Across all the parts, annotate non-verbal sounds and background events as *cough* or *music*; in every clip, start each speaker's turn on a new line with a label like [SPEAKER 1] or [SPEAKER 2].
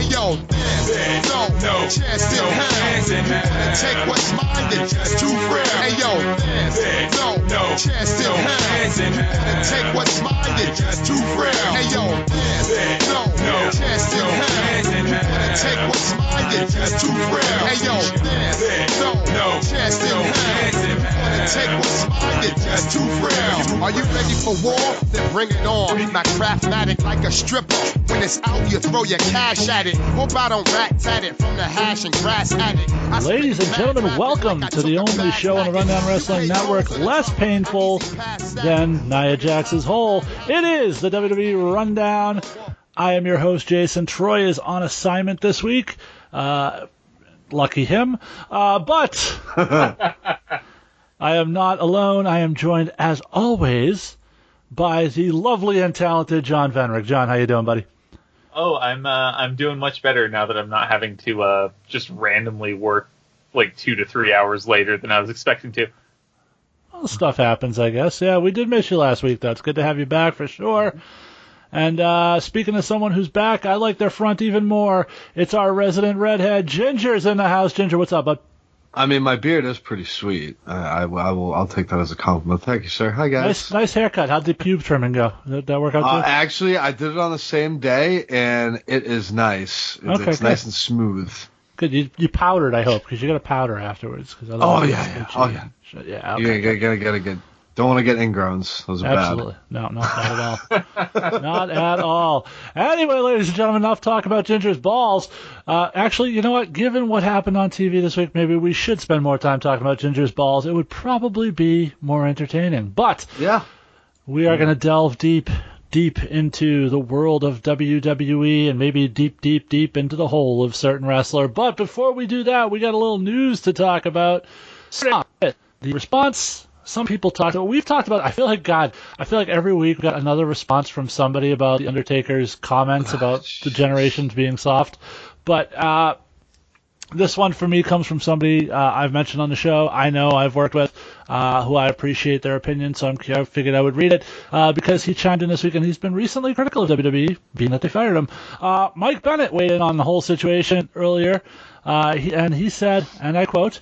[SPEAKER 1] Hey yo, there's no, no chance in hell. Take what's mine and just too real. Hey yo, no, no chance in hell. Take what's mine and just too real. Hey yo, no, no chance in hell. Take what's mine and just too real. Hey yo, no, no chance in hell. Take what's mine and just too real. Are you ready for war? Then bring it on. Not craftmatic like a stripper. When it's out, you throw your cash at it. Hope I don't rat tat it from the hash and grass at it. I
[SPEAKER 2] Ladies and gentlemen, welcome
[SPEAKER 1] like
[SPEAKER 2] to the only show on the. Rundown Wrestling Network less painful than Nia Jax's hole. It is the WWE Rundown. I am your host, Jason. Troy is on assignment this week. Uh, lucky him. Uh, but *laughs* I am not alone. I am joined, as always, by the lovely and talented John Venrick. John, how you doing, buddy?
[SPEAKER 3] Oh, I'm uh, I'm doing much better now that I'm not having to uh, just randomly work like two to three hours later than I was expecting to.
[SPEAKER 2] Well, stuff happens, I guess. Yeah, we did miss you last week, though. It's good to have you back for sure. And uh, speaking of someone who's back, I like their front even more. It's our resident redhead, Ginger's in the house. Ginger, what's up, bud?
[SPEAKER 4] I mean, my beard is pretty sweet. I, I, I will. I'll take that as a compliment. Thank you, sir. Hi, guys.
[SPEAKER 2] Nice, nice haircut. How'd the pube trimming go? Did that work out
[SPEAKER 4] Uh, actually, I did it on the same day, and it is nice. It's,
[SPEAKER 2] Okay,
[SPEAKER 4] it's nice and smooth.
[SPEAKER 2] Good. You, you powdered, I hope, because you got to powder afterwards. Cause
[SPEAKER 4] Oh, yeah,
[SPEAKER 2] it's
[SPEAKER 4] yeah. Oh, yeah.
[SPEAKER 2] Yeah.
[SPEAKER 4] You gotta, gotta, gotta get. Don't want to get ingrowns. Those are bad.
[SPEAKER 2] Absolutely. No, no, not at all. *laughs* not at all. Anyway, ladies and gentlemen, enough talk about Ginger's balls. Uh, actually, you know what? Given what happened on TV this week, maybe we should spend more time talking about Ginger's balls. It would probably be more entertaining. But.
[SPEAKER 4] Yeah.
[SPEAKER 2] we are going to delve deep, deep into the world of WWE and maybe deep, deep, deep into the hole of certain wrestler. But before we do that, we got a little news to talk about. Stop it. The response some people talked about. We've talked about. I feel like God. I feel like every week we got another response from somebody about the Undertaker's comments about the generations being soft. But uh, this one for me comes from somebody uh, I've mentioned on the show. I know I've worked with, uh, who I appreciate their opinion. So I'm, I figured I would read it uh, because he chimed in this week and he's been recently critical of WWE, being that they fired him. Uh, Mike Bennett weighed in on the whole situation earlier, uh, he, and he said, and I quote.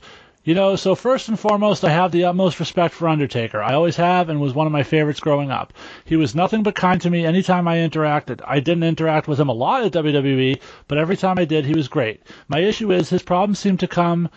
[SPEAKER 2] You know, so first and foremost, I have the utmost respect for Undertaker. I always have and was one of my favorites growing up. He was nothing but kind to me anytime I interacted. I didn't interact with him a lot at WWE, but every time I did, he was great. My issue is his problems seem to come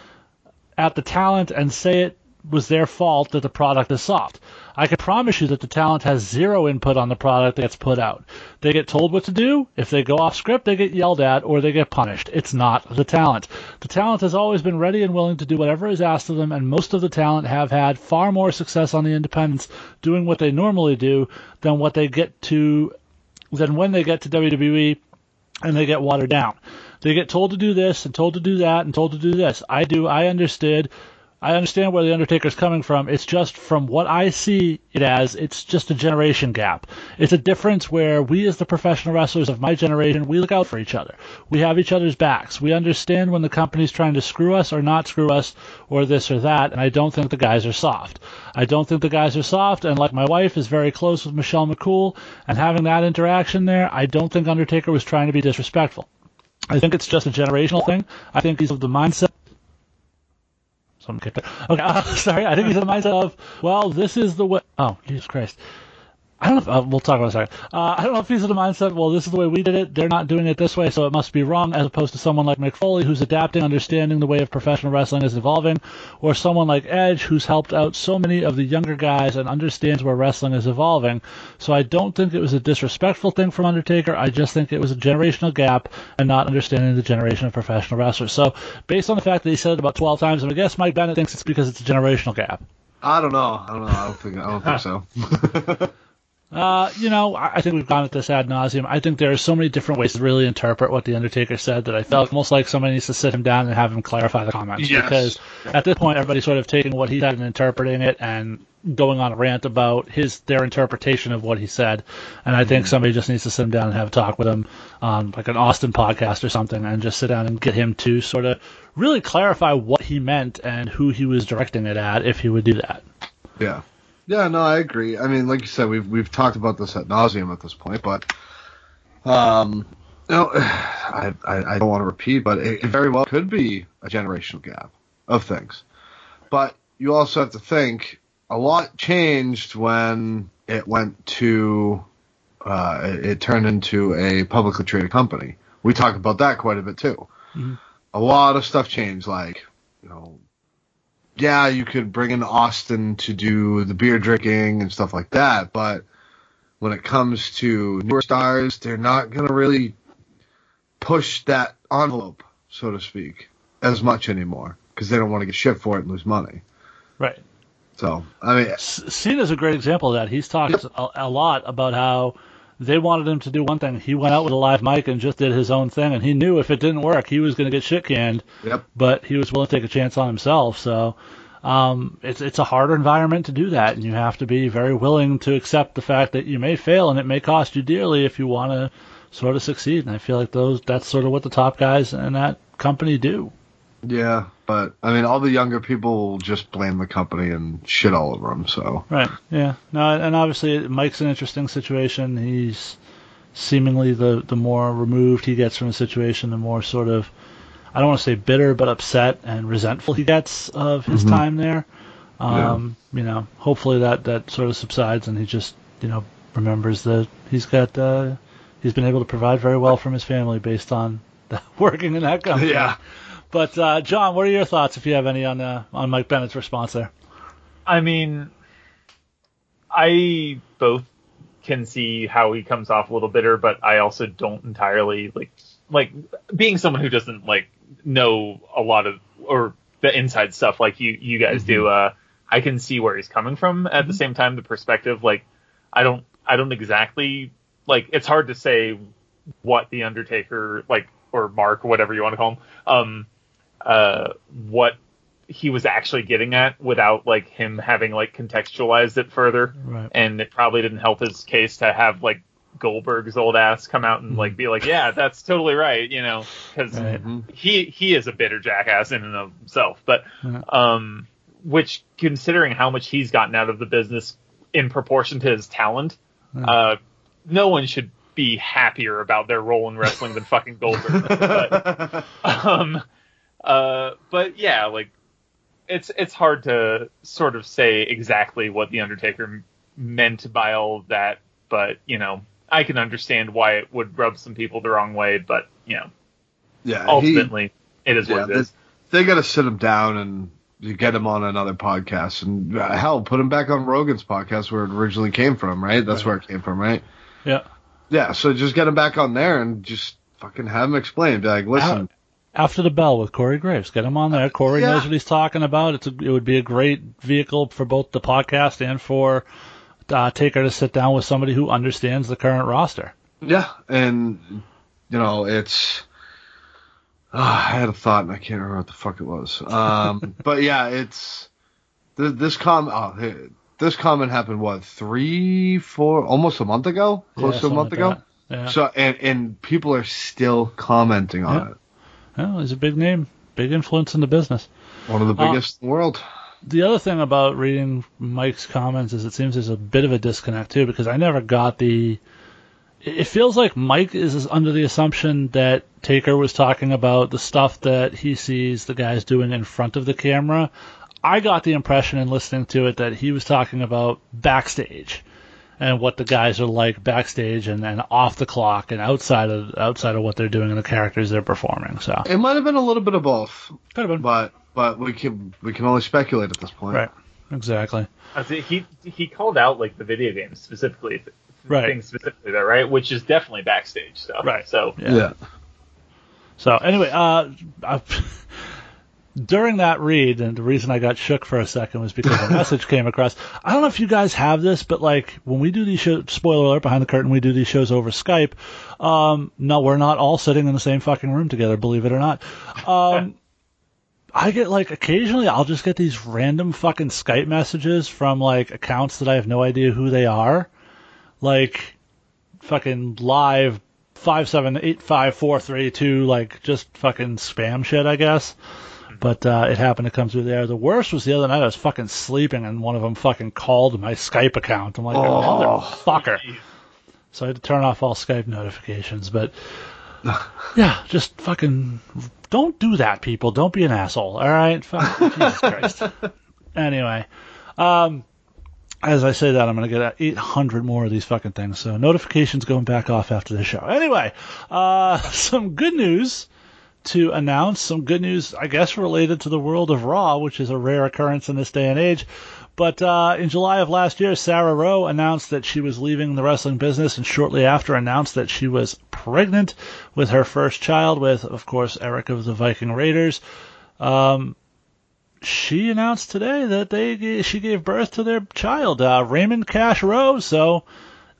[SPEAKER 2] at the talent and say it was their fault that the product is soft. I can promise you that the talent has zero input on the product that gets put out. They get told what to do. If they go off script, they get yelled at or they get punished. It's not the talent. The talent has always been ready and willing to do whatever is asked of them, and most of the talent have had far more success on the independents doing what they normally do than what they get to than when they get to WWE and they get watered down. They get told to do this and told to do that and told to do this. I do. I understood. I understand where the Undertaker's coming from. It's just from what I see it as, it's just a generation gap. It's a difference where we, as the professional wrestlers of my generation, we look out for each other. We have each other's backs. We understand when the company's trying to screw us or not screw us or this or that, and I don't think the guys are soft. I don't think the guys are soft, and like my wife is very close with Michelle McCool, and having that interaction there, I don't think Undertaker was trying to be disrespectful. I think it's just a generational thing. I think he's of the mindset. Okay, uh, *laughs* sorry. I think of the mindset of, well, this is the way. Oh, Jesus Christ. I don't know. If, uh, we'll talk about it second. Uh, I don't know if he's of the mindset. Well, this is the way we did it. They're not doing it this way, so it must be wrong. As opposed to someone like Mick Foley, who's adapting, understanding the way of professional wrestling is evolving, or someone like Edge, who's helped out so many of the younger guys and understands where wrestling is evolving. So I don't think it was a disrespectful thing from Undertaker. I just think it was a generational gap and not understanding the generation of professional wrestlers. So based on the fact that he said it about 12 times, I guess Mike Bennett thinks it's because it's a generational gap.
[SPEAKER 4] I don't know. I don't know. I don't think. I don't think so. *laughs*
[SPEAKER 2] Uh, you know, I think we've gone at this ad nauseum. I think there are so many different ways to really interpret what the Undertaker said that I felt almost like somebody needs to sit him down and have him clarify the comments.
[SPEAKER 4] Yes.
[SPEAKER 2] Because at this point, everybody's sort of taking what he said and interpreting it and going on a rant about his their interpretation of what he said. And I think somebody just needs to sit him down and have a talk with him on like an Austin podcast or something, and just sit down and get him to sort of really clarify what he meant and who he was directing it at, if he would do that.
[SPEAKER 4] Yeah. Yeah, no, I agree. I mean, like you said, we've we've talked about this at nauseum at this point, but um, you know, *sighs* I I, I don't want to repeat, but it, it very well could be a generational gap of things. But you also have to think a lot changed when it went to uh, it, it turned into a publicly traded company. We talk about that quite a bit too. A lot of stuff changed, like you know, yeah, you could bring in Austin to do the beer drinking and stuff like that, but when it comes to newer stars, they're not going to really push that envelope, so to speak, as much anymore because they don't want to get shit for it and lose money.
[SPEAKER 2] Right.
[SPEAKER 4] So, I mean,
[SPEAKER 2] Cena's a great example of that. He's talked a, a lot about how they wanted him to do one thing. He went out with a live mic and just did his own thing, and he knew if it didn't work, he was going to get shit canned.
[SPEAKER 4] yep,
[SPEAKER 2] But he was willing to take a chance on himself. So um, it's it's a harder environment to do that, and you have to be very willing to accept the fact that you may fail and it may cost you dearly if you want to sort of succeed. And I feel like those that's sort of what the top guys in that company do.
[SPEAKER 4] yeah, but I mean, all the younger people just blame the company and shit all over them. So,
[SPEAKER 2] Right. Yeah. No, and obviously Mike's an interesting situation. He's seemingly the the more removed he gets from the situation, the more sort of I don't want to say bitter, but upset and resentful he gets of his
[SPEAKER 4] Mhm.
[SPEAKER 2] time there. Um, You know, hopefully that that sort of subsides and he just you know remembers that he's got uh, he's been able to provide very well from his family based on that, *laughs* working in that company.
[SPEAKER 4] Yeah.
[SPEAKER 2] But uh, John, what are your thoughts if you have any on uh, on Mike Bennett's response there?
[SPEAKER 3] I mean, I both can see how he comes off a little bitter, but I also don't entirely like like being someone who doesn't like know a lot of or the inside stuff like you you guys do. Uh, I can see where he's coming from. At the same time, the perspective like I don't I don't exactly like it's hard to say what the Undertaker like or Mark whatever you want to call him um uh what he was actually getting at without like him having like contextualized it further
[SPEAKER 2] Right.
[SPEAKER 3] and it probably didn't help his case to have like Goldberg's old ass come out and like be like yeah that's totally right you know because
[SPEAKER 2] Right.
[SPEAKER 3] he he is a bitter jackass in and of himself but
[SPEAKER 2] Yeah.
[SPEAKER 3] um which considering how much he's gotten out of the business in proportion to his talent uh no one should be happier about their role in wrestling than fucking Goldberg *laughs* but um uh but yeah like it's it's hard to sort of say exactly what the undertaker meant by all of that but you know i can understand why it would rub some people the wrong way but you know
[SPEAKER 4] yeah, he,
[SPEAKER 3] ultimately it is
[SPEAKER 4] yeah,
[SPEAKER 3] what it is
[SPEAKER 4] they, they got to sit him down and you get him on another podcast and uh, hell, put him back on Rogan's podcast where it originally came from, right? That's where it came from, right?
[SPEAKER 2] Yeah.
[SPEAKER 4] Yeah, so just get him back on there and just fucking have him explain. Be like, listen,
[SPEAKER 2] After the bell with Corey Graves, get him on there. Corey
[SPEAKER 4] Yeah.
[SPEAKER 2] knows what he's talking about. It's a, it would be a great vehicle for both the podcast and for uh, Taker to sit down with somebody who understands the current roster.
[SPEAKER 4] yeah, and you know, it's. ah, I had a thought and I can't remember what the fuck it was. Um, *laughs* but yeah, it's th- this com. Oh, this comment happened what three, four, almost a month ago, close
[SPEAKER 2] Yeah,
[SPEAKER 4] to a month
[SPEAKER 2] like
[SPEAKER 4] ago.
[SPEAKER 2] that. Yeah.
[SPEAKER 4] So and and people are still commenting on
[SPEAKER 2] Yeah.
[SPEAKER 4] it.
[SPEAKER 2] Well, he's a big name, big influence in the business.
[SPEAKER 4] One of the
[SPEAKER 2] Uh,
[SPEAKER 4] biggest in the world.
[SPEAKER 2] The other thing about reading Mike's comments is it seems there's a bit of a disconnect too because I never got the. It feels like Mike is under the assumption that Taker was talking about the stuff that he sees the guys doing in front of the camera. I got the impression in listening to it that he was talking about backstage and what the guys are like backstage and, and off the clock and outside of outside of what they're doing and the characters they're performing. So
[SPEAKER 4] It might have been a little bit of both,
[SPEAKER 2] could have been
[SPEAKER 4] but but we can we can only speculate at this point.
[SPEAKER 2] right, exactly.
[SPEAKER 3] I see he he called out like the video games specifically
[SPEAKER 2] Right.
[SPEAKER 3] things specifically there right which is definitely backstage stuff
[SPEAKER 2] Right.
[SPEAKER 3] so
[SPEAKER 2] Yeah.
[SPEAKER 4] Yeah.
[SPEAKER 2] So anyway, uh, I, during that read, and the reason I got shook for a second was because a *laughs* message came across. I don't know if you guys have this, but like when we do these shows, spoiler alert, behind the curtain, we do these shows over Skype. Um, no, we're not all sitting in the same fucking room together, believe it or not. Um, *laughs* I get like occasionally I'll just get these random fucking Skype messages from like accounts that I have no idea who they are. Like fucking live five seven eight five four three two like just fucking spam shit I guess. But uh, it happened to come through there. The worst was the other night I was fucking sleeping and one of them fucking called my Skype account. I'm like,
[SPEAKER 4] Oh.
[SPEAKER 2] motherfucker. So I had to turn off all Skype notifications. But *laughs* yeah, just fucking don't do that, people. Don't be an asshole. All right, Fuck, Jesus *laughs* Christ. Anyway, um, as I say that, I'm gonna get 800 more of these fucking things. So notifications going back off after the show. Anyway, uh, *laughs* some good news to announce. Some good news, I guess, related to the world of Raw, which is a rare occurrence in this day and age. But uh, in July of last year, Sarah Rowe announced that she was leaving the wrestling business, and shortly after announced that she was pregnant with her first child, with, of course, Eric of the Viking Raiders. Um, she announced today that they she gave birth to their child, uh, Raymond Cash Rowe. So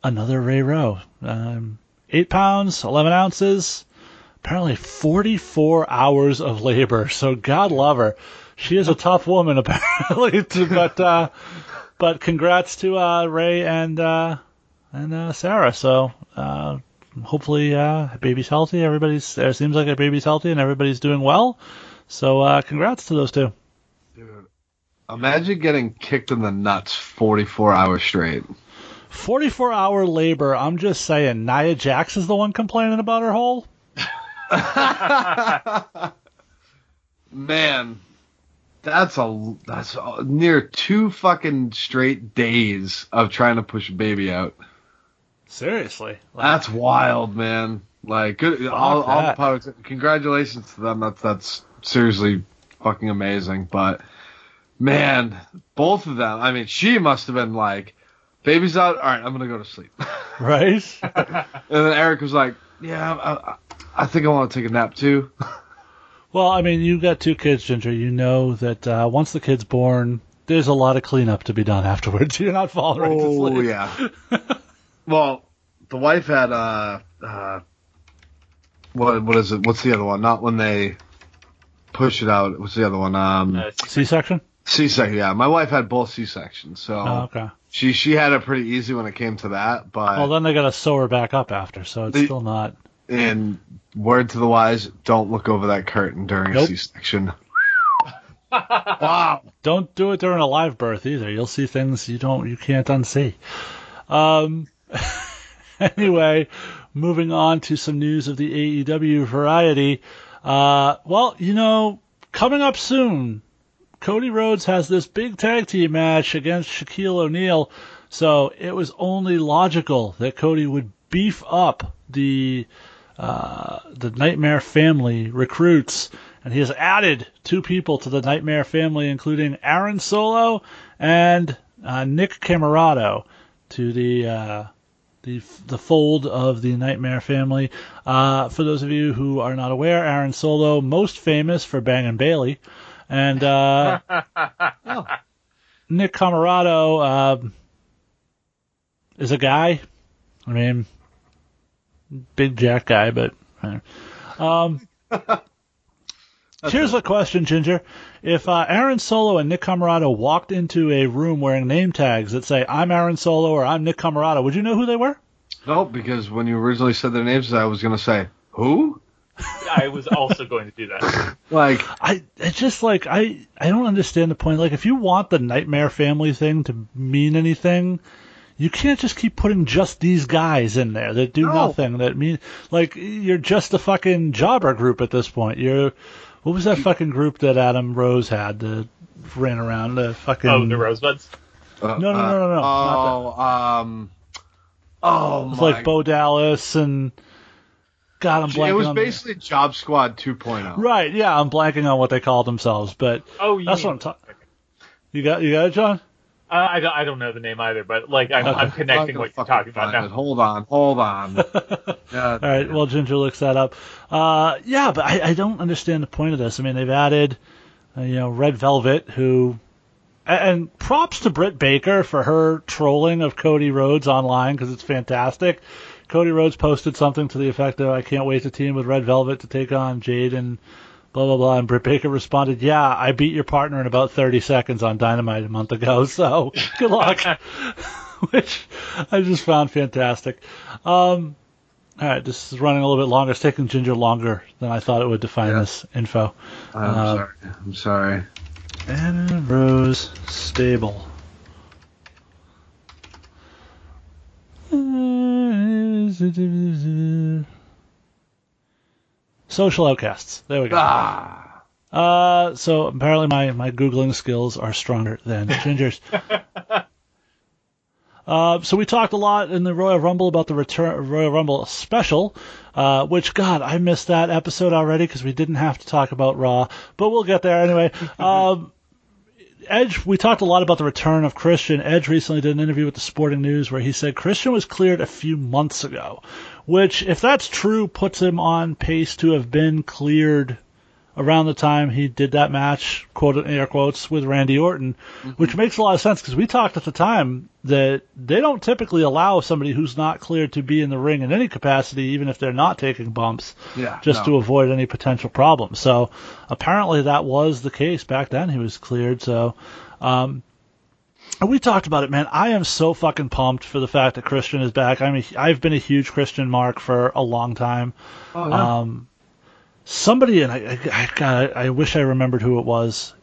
[SPEAKER 2] another Ray Rowe, um, eight pounds, eleven ounces, apparently 44 hours of labor. So God love her. She is a tough woman, *laughs* apparently. to- but uh, but congrats to uh, Ray and uh, and uh, Sarah. So uh, hopefully, uh, baby's healthy. Everybody's it seems like a baby's healthy and everybody's doing well. So uh, congrats to those two.
[SPEAKER 4] Dude, imagine getting kicked in the nuts 44 hours straight.
[SPEAKER 2] 44 hour labor. I'm just saying, Nia Jax is the one complaining about her hole.
[SPEAKER 4] Man, that's a that's a, near two fucking straight days of trying to push a baby out.
[SPEAKER 2] Seriously. Like,
[SPEAKER 4] That's wild, man. Like, good, all, all the. Congratulations to them. That's that's seriously fucking amazing. But man, both of them. I mean, she must have been like, "Baby's out. All right, I'm gonna go to sleep." *laughs*
[SPEAKER 2] right?
[SPEAKER 4] and then Eric was like, "Yeah, I, I, I think I want to take a nap too."
[SPEAKER 2] well, I mean, you got two kids, Ginger. You know that uh, once the kid's born, there's a lot of cleanup to be done afterwards. *laughs* You're not falling right to
[SPEAKER 4] Oh yeah. *laughs* well, the wife had uh, uh, what what is it? What's the other one? Not when they push it out. What's the other one? Um,
[SPEAKER 3] Uh,
[SPEAKER 2] C-section?
[SPEAKER 4] C-section. Yeah, my wife had both C-sections, so
[SPEAKER 2] Oh, okay.
[SPEAKER 4] she she had it pretty easy when it came to that. But
[SPEAKER 2] Well, then they got to sew her back up after, so it's
[SPEAKER 4] The-
[SPEAKER 2] still not.
[SPEAKER 4] In word to the wise, don't look over that curtain during
[SPEAKER 2] Nope.
[SPEAKER 4] a C-section. *laughs* wow.
[SPEAKER 2] Don't do it during a live birth either. You'll see things you don't, you can't unsee. Um, *laughs* anyway, moving on to some news of the AEW variety. Uh, well, you know, coming up soon, Cody Rhodes has this big tag team match against Shaquille O'Neal. So it was only logical that Cody would beef up the uh, the Nightmare Family recruits, and he has added two people to the Nightmare Family, including Aaron Solo and uh, Nick Comoroto, to the uh, the the fold of the Nightmare Family. Uh, for those of you who are not aware, Aaron Solo, most famous for Bang and Bailey, and uh, *laughs* Nick Comoroto um is a guy. I mean, big jack guy, but. uh, Um, *laughs* here's a question, Ginger. If uh, Aaron Solo and Nick Comoroto walked into a room wearing name tags that say "I'm Aaron Solo" or "I'm Nick Comoroto," would you know who they were?
[SPEAKER 4] No, because when you originally said their names, I was gonna say who. *laughs*
[SPEAKER 3] I was also going to do that. *laughs*
[SPEAKER 4] Like,
[SPEAKER 2] I it's just like I I don't understand the point. Like if you want the Nightmare Family thing to mean anything, you can't just keep putting just these guys in there that do
[SPEAKER 4] No.
[SPEAKER 2] nothing. That mean like you're just a fucking jobber group at this point. You're what was that fucking group that Adam Rose had that ran around the fucking
[SPEAKER 3] Oh, the Rosebuds.
[SPEAKER 4] uh,
[SPEAKER 2] No, no, no, no, no, not
[SPEAKER 4] Oh, um, oh
[SPEAKER 2] It was
[SPEAKER 4] my.
[SPEAKER 2] like Bo Dallas and God, I'm blanking
[SPEAKER 4] it was
[SPEAKER 2] on the-
[SPEAKER 4] basically Job Squad oh. 2.0.
[SPEAKER 2] right. Yeah, I'm blanking on what they called themselves, but
[SPEAKER 3] Oh, you
[SPEAKER 2] that's what I'm talking. You got you got it, John.
[SPEAKER 3] Uh, I don't. I don't know the name either, but like I'm, I'm *laughs* connecting
[SPEAKER 4] I'm
[SPEAKER 3] what you're talking about now.
[SPEAKER 4] it. Hold on, hold on. *laughs* yeah,
[SPEAKER 2] All right. Well, Ginger looks that up. Uh, yeah, but I, I don't understand the point of this. I mean, they've added uh, you know, Red Velvet, who, and, and props to Britt Baker for her trolling of Cody Rhodes online because it's fantastic. Cody Rhodes posted something to the effect of, "I can't wait to team with Red Velvet to take on Jade and blah blah blah." And Britt Baker responded, "Yeah, I beat your partner in about 30 seconds on Dynamite a month ago, *laughs* so good luck." *laughs* Which I just found fantastic. Um, all right, this is running a little bit longer. It's taking Ginger longer than I thought it would to find
[SPEAKER 4] Yeah.
[SPEAKER 2] this info.
[SPEAKER 4] I'm
[SPEAKER 2] Uh,
[SPEAKER 4] sorry. I'm sorry.
[SPEAKER 2] Adam Rose Stable. Social outcasts. There we go.
[SPEAKER 4] Ah.
[SPEAKER 2] Uh, so apparently my, my Googling skills are stronger than *laughs* Ginger's. uh, so we talked a lot in the Royal Rumble about the return Royal Rumble special, uh, which God, I missed that episode already because we didn't have to talk about Raw, but we'll get there anyway. *laughs* Um, Edge, we talked a lot about the return of Christian. Edge recently did an interview with the Sporting News where he said Christian was cleared a few months ago, which, if that's true, puts him on pace to have been cleared around the time he did that match, quote air quotes, with Randy Orton, which makes a lot of sense because we talked at the time that they don't typically allow somebody who's not cleared to be in the ring in any capacity, even if they're not taking bumps,
[SPEAKER 4] Yeah.
[SPEAKER 2] just
[SPEAKER 4] no.
[SPEAKER 2] to avoid any potential problems. So apparently that was the case back then. He was cleared. So, um, we talked about it, man. I am so fucking pumped for the fact that Christian is back. I mean, I've been a huge Christian mark for a long time.
[SPEAKER 4] Oh, yeah.
[SPEAKER 2] Um, somebody, and I, I, God, I wish I remembered who it was,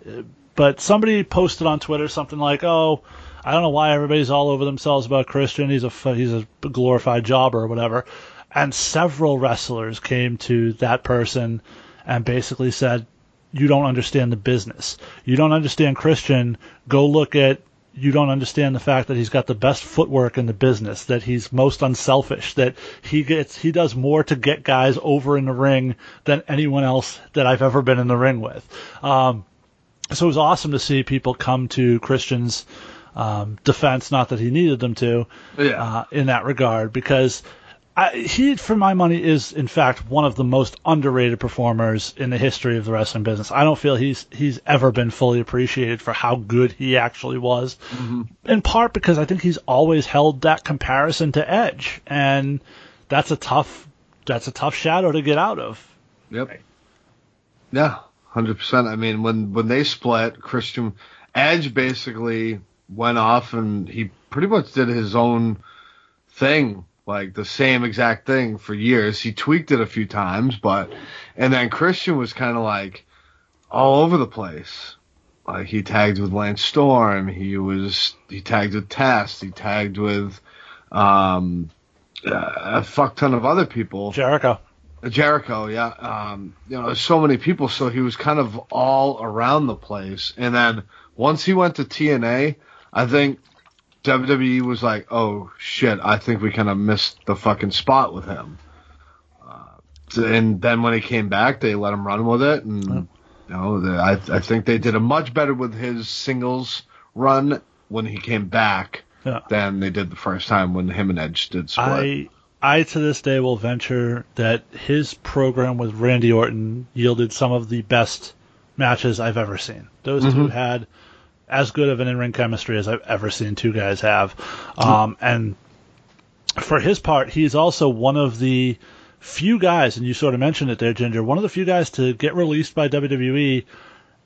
[SPEAKER 2] but somebody posted on Twitter something like, "Oh, I don't know why everybody's all over themselves about Christian. He's a he's a glorified jobber or whatever." And several wrestlers came to that person and basically said, "You don't understand the business. You don't understand Christian. Go look at." You don't understand the fact that he's got the best footwork in the business, that he's most unselfish, that he gets he does more to get guys over in the ring than anyone else that I've ever been in the ring with. Um, so it was awesome to see people come to Christian's um, defense, not that he needed them to,
[SPEAKER 4] Yeah.
[SPEAKER 2] uh, in that regard, because I, he, for my money, is in fact one of the most underrated performers in the history of the wrestling business. I don't feel he's he's ever been fully appreciated for how good he actually was. Mm-hmm. In part because I think he's always held that comparison to Edge, and that's a tough that's a tough shadow to get out of.
[SPEAKER 4] Yep. Yeah, hundred percent. I mean, when when they split, Christian Edge basically went off and he pretty much did his own thing, like the same exact thing for years. He tweaked it a few times, but and then Christian was kind of like all over the place. Like he tagged with Lance Storm, he was he tagged with Test, he tagged with um a fuck ton of other people.
[SPEAKER 2] Jericho.
[SPEAKER 4] Jericho, yeah. Um, you know, so many people, so he was kind of all around the place. And then once he went to TNA, I think WWE was like, "Oh shit, I think we kind of missed the fucking spot with him." Uh, so- and then when he came back, they let him run with it, and you know, the, I I think they did a much better with his singles run when he came back
[SPEAKER 2] Yeah.
[SPEAKER 4] than they did the first time when him and Edge did split.
[SPEAKER 2] I I to this day will venture that his program with Randy Orton yielded some of the best matches I've ever seen. Those two had as good of an in-ring chemistry as I've ever seen two guys have. Um, and for his part, he's also one of the few guys, and you sort of mentioned it there, Ginger, one of the few guys to get released by WWE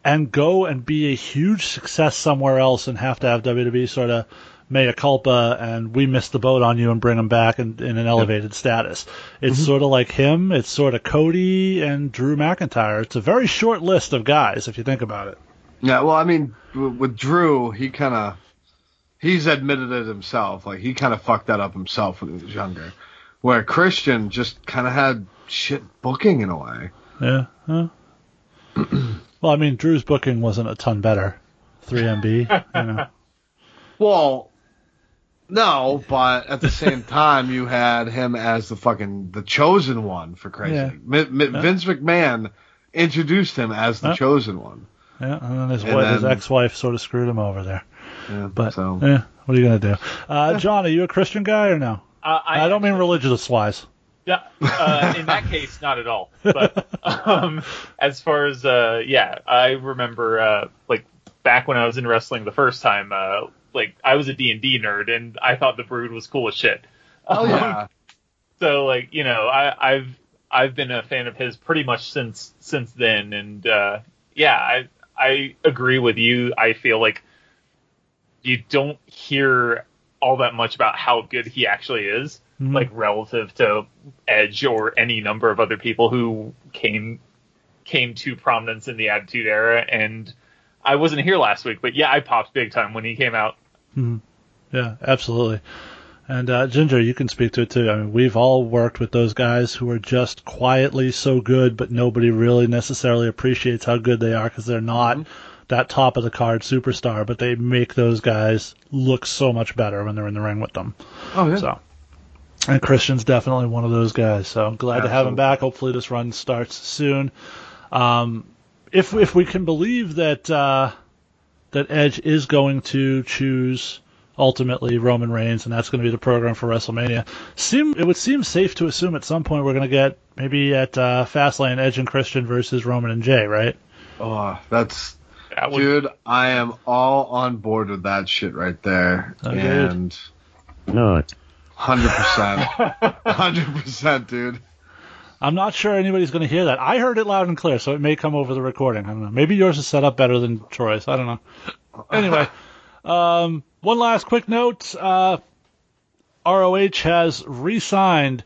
[SPEAKER 2] and go and be a huge success somewhere else and have to have WWE sort of mea culpa and we missed the boat on you and bring him back in, in an elevated status. It's sort of like him. It's sort of Cody and Drew McIntyre. It's a very short list of guys if you think about it.
[SPEAKER 4] Yeah, well, I mean, with Drew, he kind of he's admitted it himself. Like he kind of fucked that up himself when he was younger. Where Christian just kind of had shit booking in a way.
[SPEAKER 2] Yeah. Huh? *clears throat* well, I mean, Drew's booking wasn't a ton better. 3MB, you know. *laughs*
[SPEAKER 4] Well, no, but at the same *laughs* time, you had him as the fucking the chosen one for Christ's
[SPEAKER 2] Yeah.
[SPEAKER 4] Mi- Mi- Vince McMahon introduced him as the chosen one.
[SPEAKER 2] Yeah, and then his,
[SPEAKER 4] And
[SPEAKER 2] wife, his ex-wife sort of screwed him over there.
[SPEAKER 4] Yeah,
[SPEAKER 2] But
[SPEAKER 4] so
[SPEAKER 2] yeah, what are you gonna do? Uh, John, are you a Christian guy or no?
[SPEAKER 3] Uh,
[SPEAKER 2] I, don't mean religious wise.
[SPEAKER 3] Yeah, uh, in that case, not at all. But *laughs* um, as far as uh, yeah, I remember uh, like back when I was in wrestling the first time, uh, like I was a D and D nerd, and I thought the Brood was cool as shit.
[SPEAKER 4] Oh *laughs* yeah.
[SPEAKER 3] so like you know, I, I've I've been a fan of his pretty much since since then, and uh, yeah, I I agree with you. I feel like you don't hear all that much about how good he actually is,
[SPEAKER 2] Mhm.
[SPEAKER 3] like relative to Edge or any number of other people who came came to prominence in the Attitude Era. And I wasn't here last week, but yeah, I popped big time when he came out.
[SPEAKER 2] Yeah, absolutely. And uh, Ginger, you can speak to it too. I mean, we've all worked with those guys who are just quietly so good, but nobody really necessarily appreciates how good they are because they're not that top of the card superstar. But they make those guys look so much better when they're in the ring with them.
[SPEAKER 4] Oh yeah.
[SPEAKER 2] So, and Christian's definitely one of those guys. So I'm glad to have him back. Hopefully this run starts soon. Um, if if we can believe that uh, that Edge is going to choose ultimately Roman Reigns, and that's going to be the program for WrestleMania, seem it would seem safe to assume at some point we're going to get maybe at uh, Fastlane Edge and Christian versus Roman and Jay, right?
[SPEAKER 4] Oh, that's
[SPEAKER 3] That would
[SPEAKER 4] dude. I am all on board with that shit right there.
[SPEAKER 2] Agreed.
[SPEAKER 4] And
[SPEAKER 5] No,
[SPEAKER 4] hundred percent, *laughs* hundred percent, dude.
[SPEAKER 2] I'm not sure anybody's going to hear that. I heard it loud and clear, so it may come over the recording. I don't know. Maybe yours is set up better than Troy's. I don't know. Anyway, *laughs* um, one last quick note. Uh, ROH has re-signed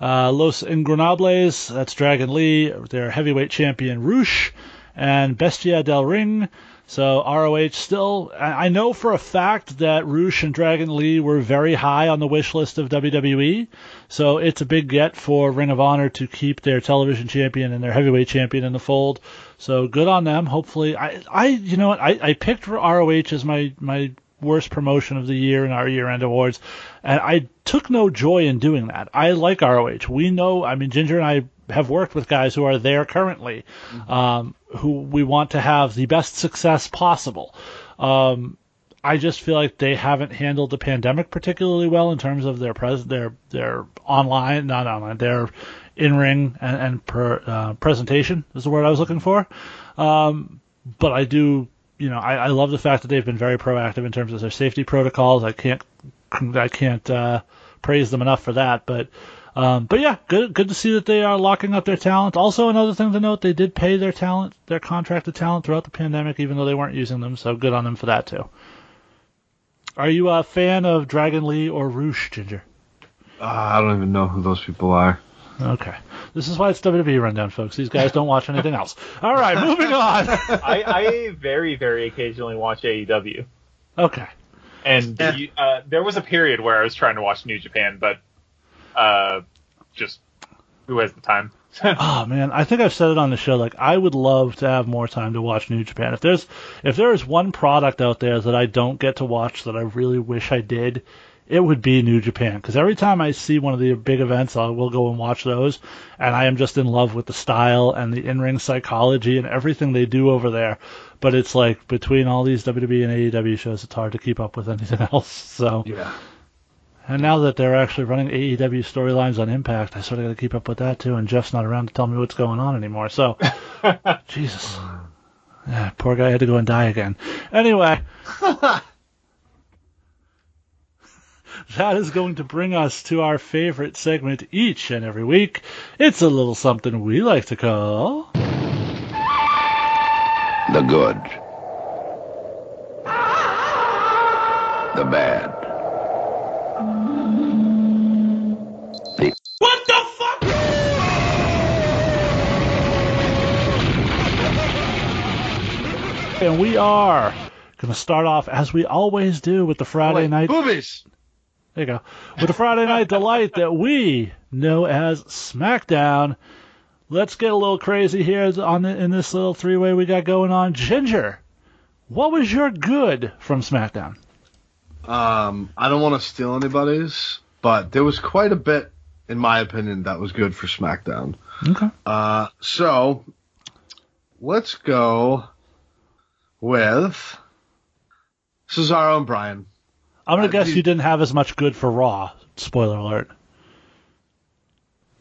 [SPEAKER 2] uh, Los Ingobernables, that's Dragon Lee, their heavyweight champion Rush, and Bestia del Ring. So ROH still, I I know for a fact that Rush and Dragon Lee were very high on the wish list of WWE. So it's a big get for Ring of Honor to keep their television champion and their heavyweight champion in the fold. So good on them. Hopefully, I, I, you know what, I, I picked ROH as my my worst promotion of the year in our year-end awards, and I took no joy in doing that. I like ROH. We know, I mean, Ginger and I have worked with guys who are there currently, um, who we want to have the best success possible. Um, I just feel like they haven't handled the pandemic particularly well in terms of their pres their their online not online their in ring and, and per, uh, presentation is the word I was looking for. Um, but I do you know I, I love the fact that they've been very proactive in terms of their safety protocols. I can't I can't uh, praise them enough for that. But um, but yeah, good good to see that they are locking up their talent. Also, another thing to note, they did pay their talent, their contracted talent throughout the pandemic, even though they weren't using them. So good on them for that too. Are you a fan of Dragon Lee or Rush, Ginger?
[SPEAKER 4] Uh, I don't even know who those people are.
[SPEAKER 2] Okay. This is why it's WWE Rundown, folks. These guys don't watch anything else. All right, moving on. *laughs*
[SPEAKER 3] I, I very very occasionally watch AEW.
[SPEAKER 2] Okay.
[SPEAKER 3] And
[SPEAKER 4] Yeah.
[SPEAKER 3] you, uh, there was a period where I was trying to watch New Japan, but uh, just who has the time? *laughs*
[SPEAKER 2] Oh man, I think I've said it on the show. Like, I would love to have more time to watch New Japan. If there's if there is one product out there that I don't get to watch that I really wish I did, it would be New Japan. Because every time I see one of the big events, I will go and watch those, and I am just in love with the style and the in-ring psychology and everything they do over there. But it's like between all these WWE and AEW shows, it's hard to keep up with anything *laughs* else. So.
[SPEAKER 4] Yeah.
[SPEAKER 2] And now that they're actually running AEW storylines on Impact, I sort of got to keep up with that too. And Jeff's not around to tell me what's going on anymore. So, *laughs* Jesus, yeah, poor guy had to go and die again. Anyway, *laughs* that is going to bring us to our favorite segment each and every week. It's a little something we like to call.
[SPEAKER 5] the good, the bad, the What the fuck?
[SPEAKER 2] And we are going to start off as we always do with the Friday
[SPEAKER 4] Wait,
[SPEAKER 2] night.
[SPEAKER 4] movies.
[SPEAKER 2] There you go. With the Friday Night Delight that we know as SmackDown. Let's get a little crazy here on the, in this little three-way we got going on. Ginger, what was your good from SmackDown?
[SPEAKER 4] Um, I don't want to steal anybody's, but there was quite a bit, in my opinion, that was good for SmackDown.
[SPEAKER 2] Okay.
[SPEAKER 4] Uh, so let's go with Cesaro and Bryan.
[SPEAKER 2] I'm gonna
[SPEAKER 4] Uh,
[SPEAKER 2] guess
[SPEAKER 4] you-
[SPEAKER 2] you didn't have as much good for Raw. Spoiler alert.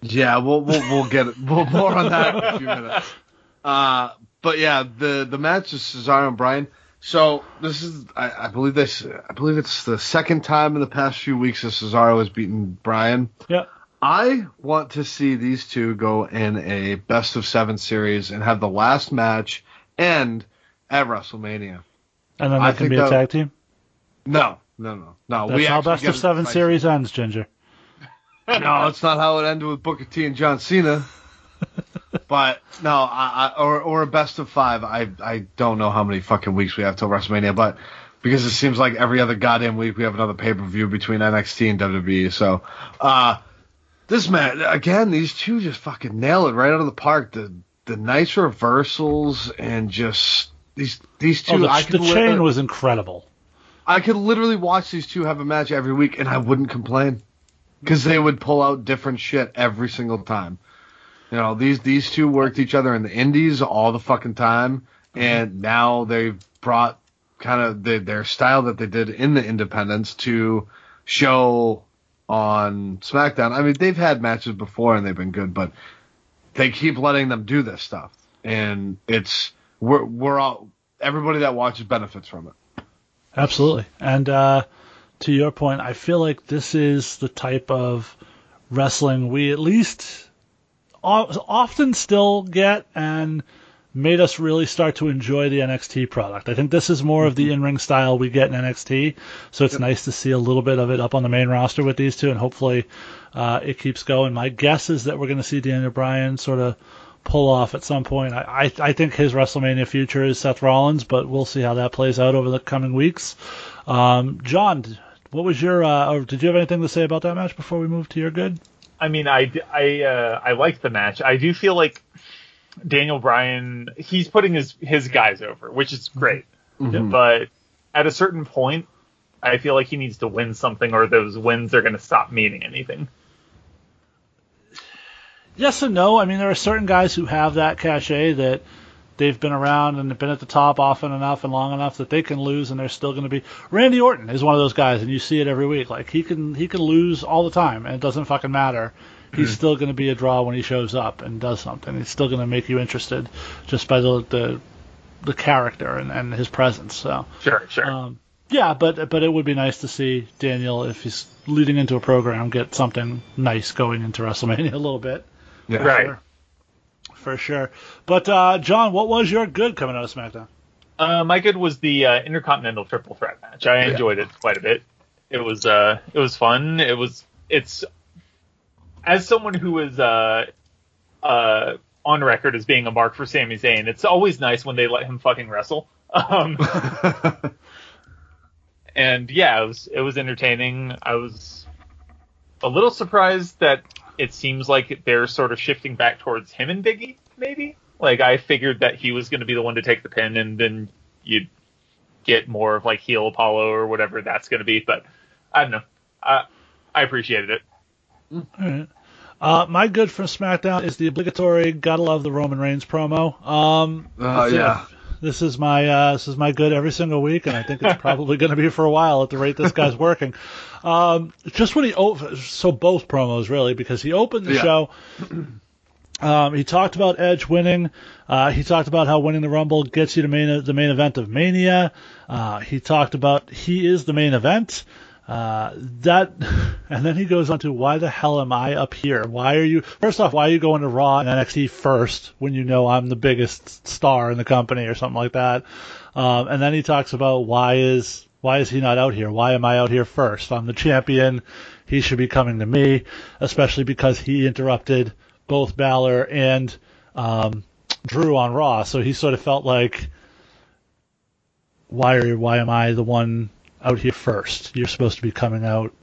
[SPEAKER 4] Yeah, we'll we'll, we'll get it. We'll more on that in a few minutes. *laughs* Uh, but yeah, the the match is Cesaro and Bryan. So this is, I, I believe this, I believe it's the second time in the past few weeks that Cesaro has beaten Bryan.
[SPEAKER 2] Yeah.
[SPEAKER 4] I want to see these two go in a best of seven series and have the last match end at WrestleMania.
[SPEAKER 2] And then
[SPEAKER 4] I
[SPEAKER 2] can
[SPEAKER 4] think
[SPEAKER 2] be a tag team.
[SPEAKER 4] No, no, no, no.
[SPEAKER 2] That's how best of seven series ends, Ginger. *laughs*
[SPEAKER 4] No, it's not how it ended with Booker T and John Cena. *laughs* but no, I, I or or a best of five. I I don't know how many fucking weeks we have till WrestleMania, but because it seems like every other goddamn week we have another pay per view between NXT and WWE. So, uh, this man again, these two just fucking nail it right out of the park. The the nice reversals and just these these two.
[SPEAKER 2] Oh, the, the chain was incredible.
[SPEAKER 4] I could literally watch these two have a match every week and I wouldn't complain because they would pull out different shit every single time. You know, these these two worked each other in the indies all the fucking time, and now they've brought kind of the, their style that they did in the independents to show on SmackDown. I mean, they've had matches before and they've been good, but they keep letting them do this stuff, and it's we're we're all everybody that watches benefits from it.
[SPEAKER 2] Absolutely. And uh, to your point, I feel like this is the type of wrestling we at least often still get and made us really start to enjoy the NXT product. I think this is more of the in-ring style we get in NXT, so it's nice to see a little bit of it up on the main roster with these two, and hopefully uh, it keeps going. My guess is that we're going to see Daniel Bryan sort of pull off at some point. I, I, I think his WrestleMania future is Seth Rollins, but we'll see how that plays out over the coming weeks. Um, John, what was your, uh, or did you have anything to say about that match before we move to your good?
[SPEAKER 3] I mean, I I uh, I liked the match. I do feel like Daniel Bryan he's putting his his guys over, which is great. But at a certain point, I feel like he needs to win something, or those wins are going to stop meaning anything.
[SPEAKER 2] Yes and no. I mean, there are certain guys who have that cachet that they've been around and have been at the top often enough and long enough that they can lose and they're still going to be. Randy Orton is one of those guys, and you see it every week. Like he can he can lose all the time, and it doesn't fucking matter. He's still going to be a draw when he shows up and does something. He's still going to make you interested just by the the, the character and, and his presence. So.
[SPEAKER 3] Sure, sure.
[SPEAKER 2] Um, yeah, but but it would be nice to see Daniel if he's leading into a program get something nice going into WrestleMania *laughs* a little bit.
[SPEAKER 4] Yeah.
[SPEAKER 3] right.
[SPEAKER 2] Sure. For sure. But uh, John, what was your good coming out of SmackDown?
[SPEAKER 3] Uh, my good was the uh, Intercontinental Triple Threat match. I enjoyed it quite a bit. It was uh, it was fun. It was it's as someone who is uh, uh, on record as being a mark for Sami Zayn. It's always nice when they let him fucking wrestle. *laughs* Um, and yeah, it was it was entertaining. I was a little surprised that it seems like they're sort of shifting back towards him and Biggie, maybe. Like I figured that he was going to be the one to take the pin, and then you'd get more of like heel Apollo or whatever that's going to be. But I don't know. I I appreciated it.
[SPEAKER 2] All right. Uh, my good from SmackDown is the obligatory "Gotta Love the Roman Reigns" promo. Um,
[SPEAKER 4] Oh yeah.
[SPEAKER 2] This is my uh, this is my good every single week, and I think it's *laughs* probably going to be for a while at the rate this guy's working. Um, just when he op- so both promos really because he opened the
[SPEAKER 4] Yeah.
[SPEAKER 2] show. Um, he talked about Edge winning. Uh, he talked about how winning the Rumble gets you to main the main event of Mania. Uh, he talked about he is the main event. Uh, that, *laughs* and then he goes on to why the hell am I up here? Why are you? First off, why are you going to Raw and NXT first when you know I'm the biggest star in the company or something like that? Um, and then he talks about why is why is he not out here? Why am I out here first? I'm the champion. He should be coming to me, especially because he interrupted both Balor and um, Drew on Raw. So he sort of felt like, why are why am I the one out here first? You're supposed to be coming out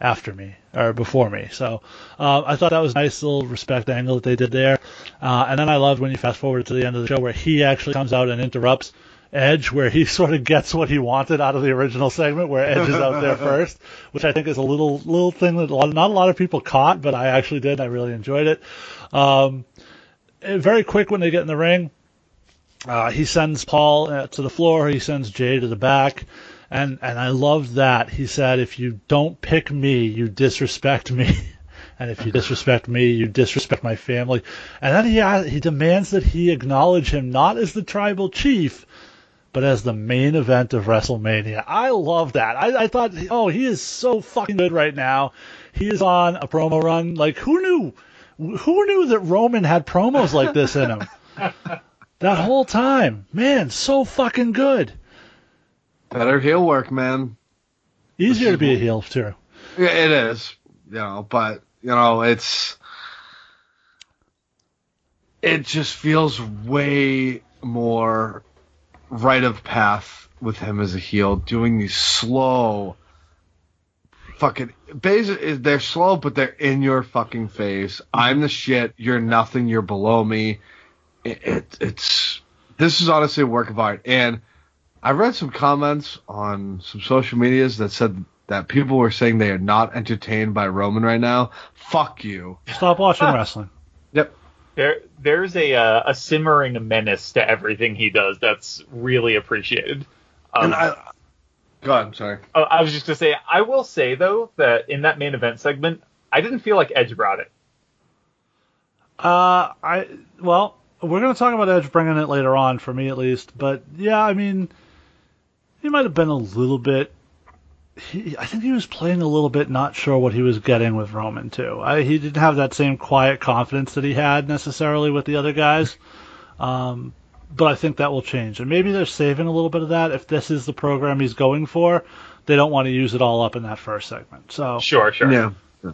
[SPEAKER 2] after me or before me. So uh, I thought that was a nice little respect angle that they did there. Uh, and then I loved when you fast forward to the end of the show where he actually comes out and interrupts Edge, where he *laughs* sort of gets what he wanted out of the original segment, where Edge is out there *laughs* first, which I think is a little little thing that a lot, not a lot of people caught, but I actually did. I really enjoyed it. Um, very quick when they get in the ring. Uh, he sends Paul uh, to the floor. He sends Jay to the back, and and I loved that. He said, "If you don't pick me, you disrespect me." *laughs* and if you disrespect me, you disrespect my family. And then he he demands that he acknowledge him not as the tribal chief, but as the main event of WrestleMania. I love that. I, I thought, oh, he is so fucking good right now. He is on a promo run. Like, who knew? Who knew that Roman had promos like this in him? *laughs* that whole time, man, so fucking good.
[SPEAKER 4] Better heel work, man.
[SPEAKER 2] Easier to be a heel too.
[SPEAKER 4] Yeah, it is. You know, but you know, it's it just feels way more right of path with him as a heel, doing these slow fucking basically they're slow but they're in your fucking face. I'm the shit, you're nothing, you're below me. It, it it's this is honestly a work of art and I read some comments on some social medias that said that people were saying they are not entertained by Roman right now. Fuck you.
[SPEAKER 2] Stop watching wrestling.
[SPEAKER 4] Yep.
[SPEAKER 3] There, there's a uh, a simmering menace to everything he does that's really appreciated. Um,
[SPEAKER 4] And I Go ahead, I'm sorry.
[SPEAKER 3] uh, I was just gonna say, I will say though that in that main event segment, I didn't feel like Edge brought it.
[SPEAKER 2] Uh, I well, we're gonna talk about Edge bringing it later on, for me at least. But yeah, I mean, he might have been a little bit. He, I think he was playing a little bit not sure what he was getting with Roman too. I, he didn't have that same quiet confidence that he had necessarily with the other guys. *laughs* Um, but I think that will change, and maybe they're saving a little bit of that. If this is the program he's going for, they don't want to use it all up in that first segment. So
[SPEAKER 3] Sure, sure.
[SPEAKER 4] Yeah.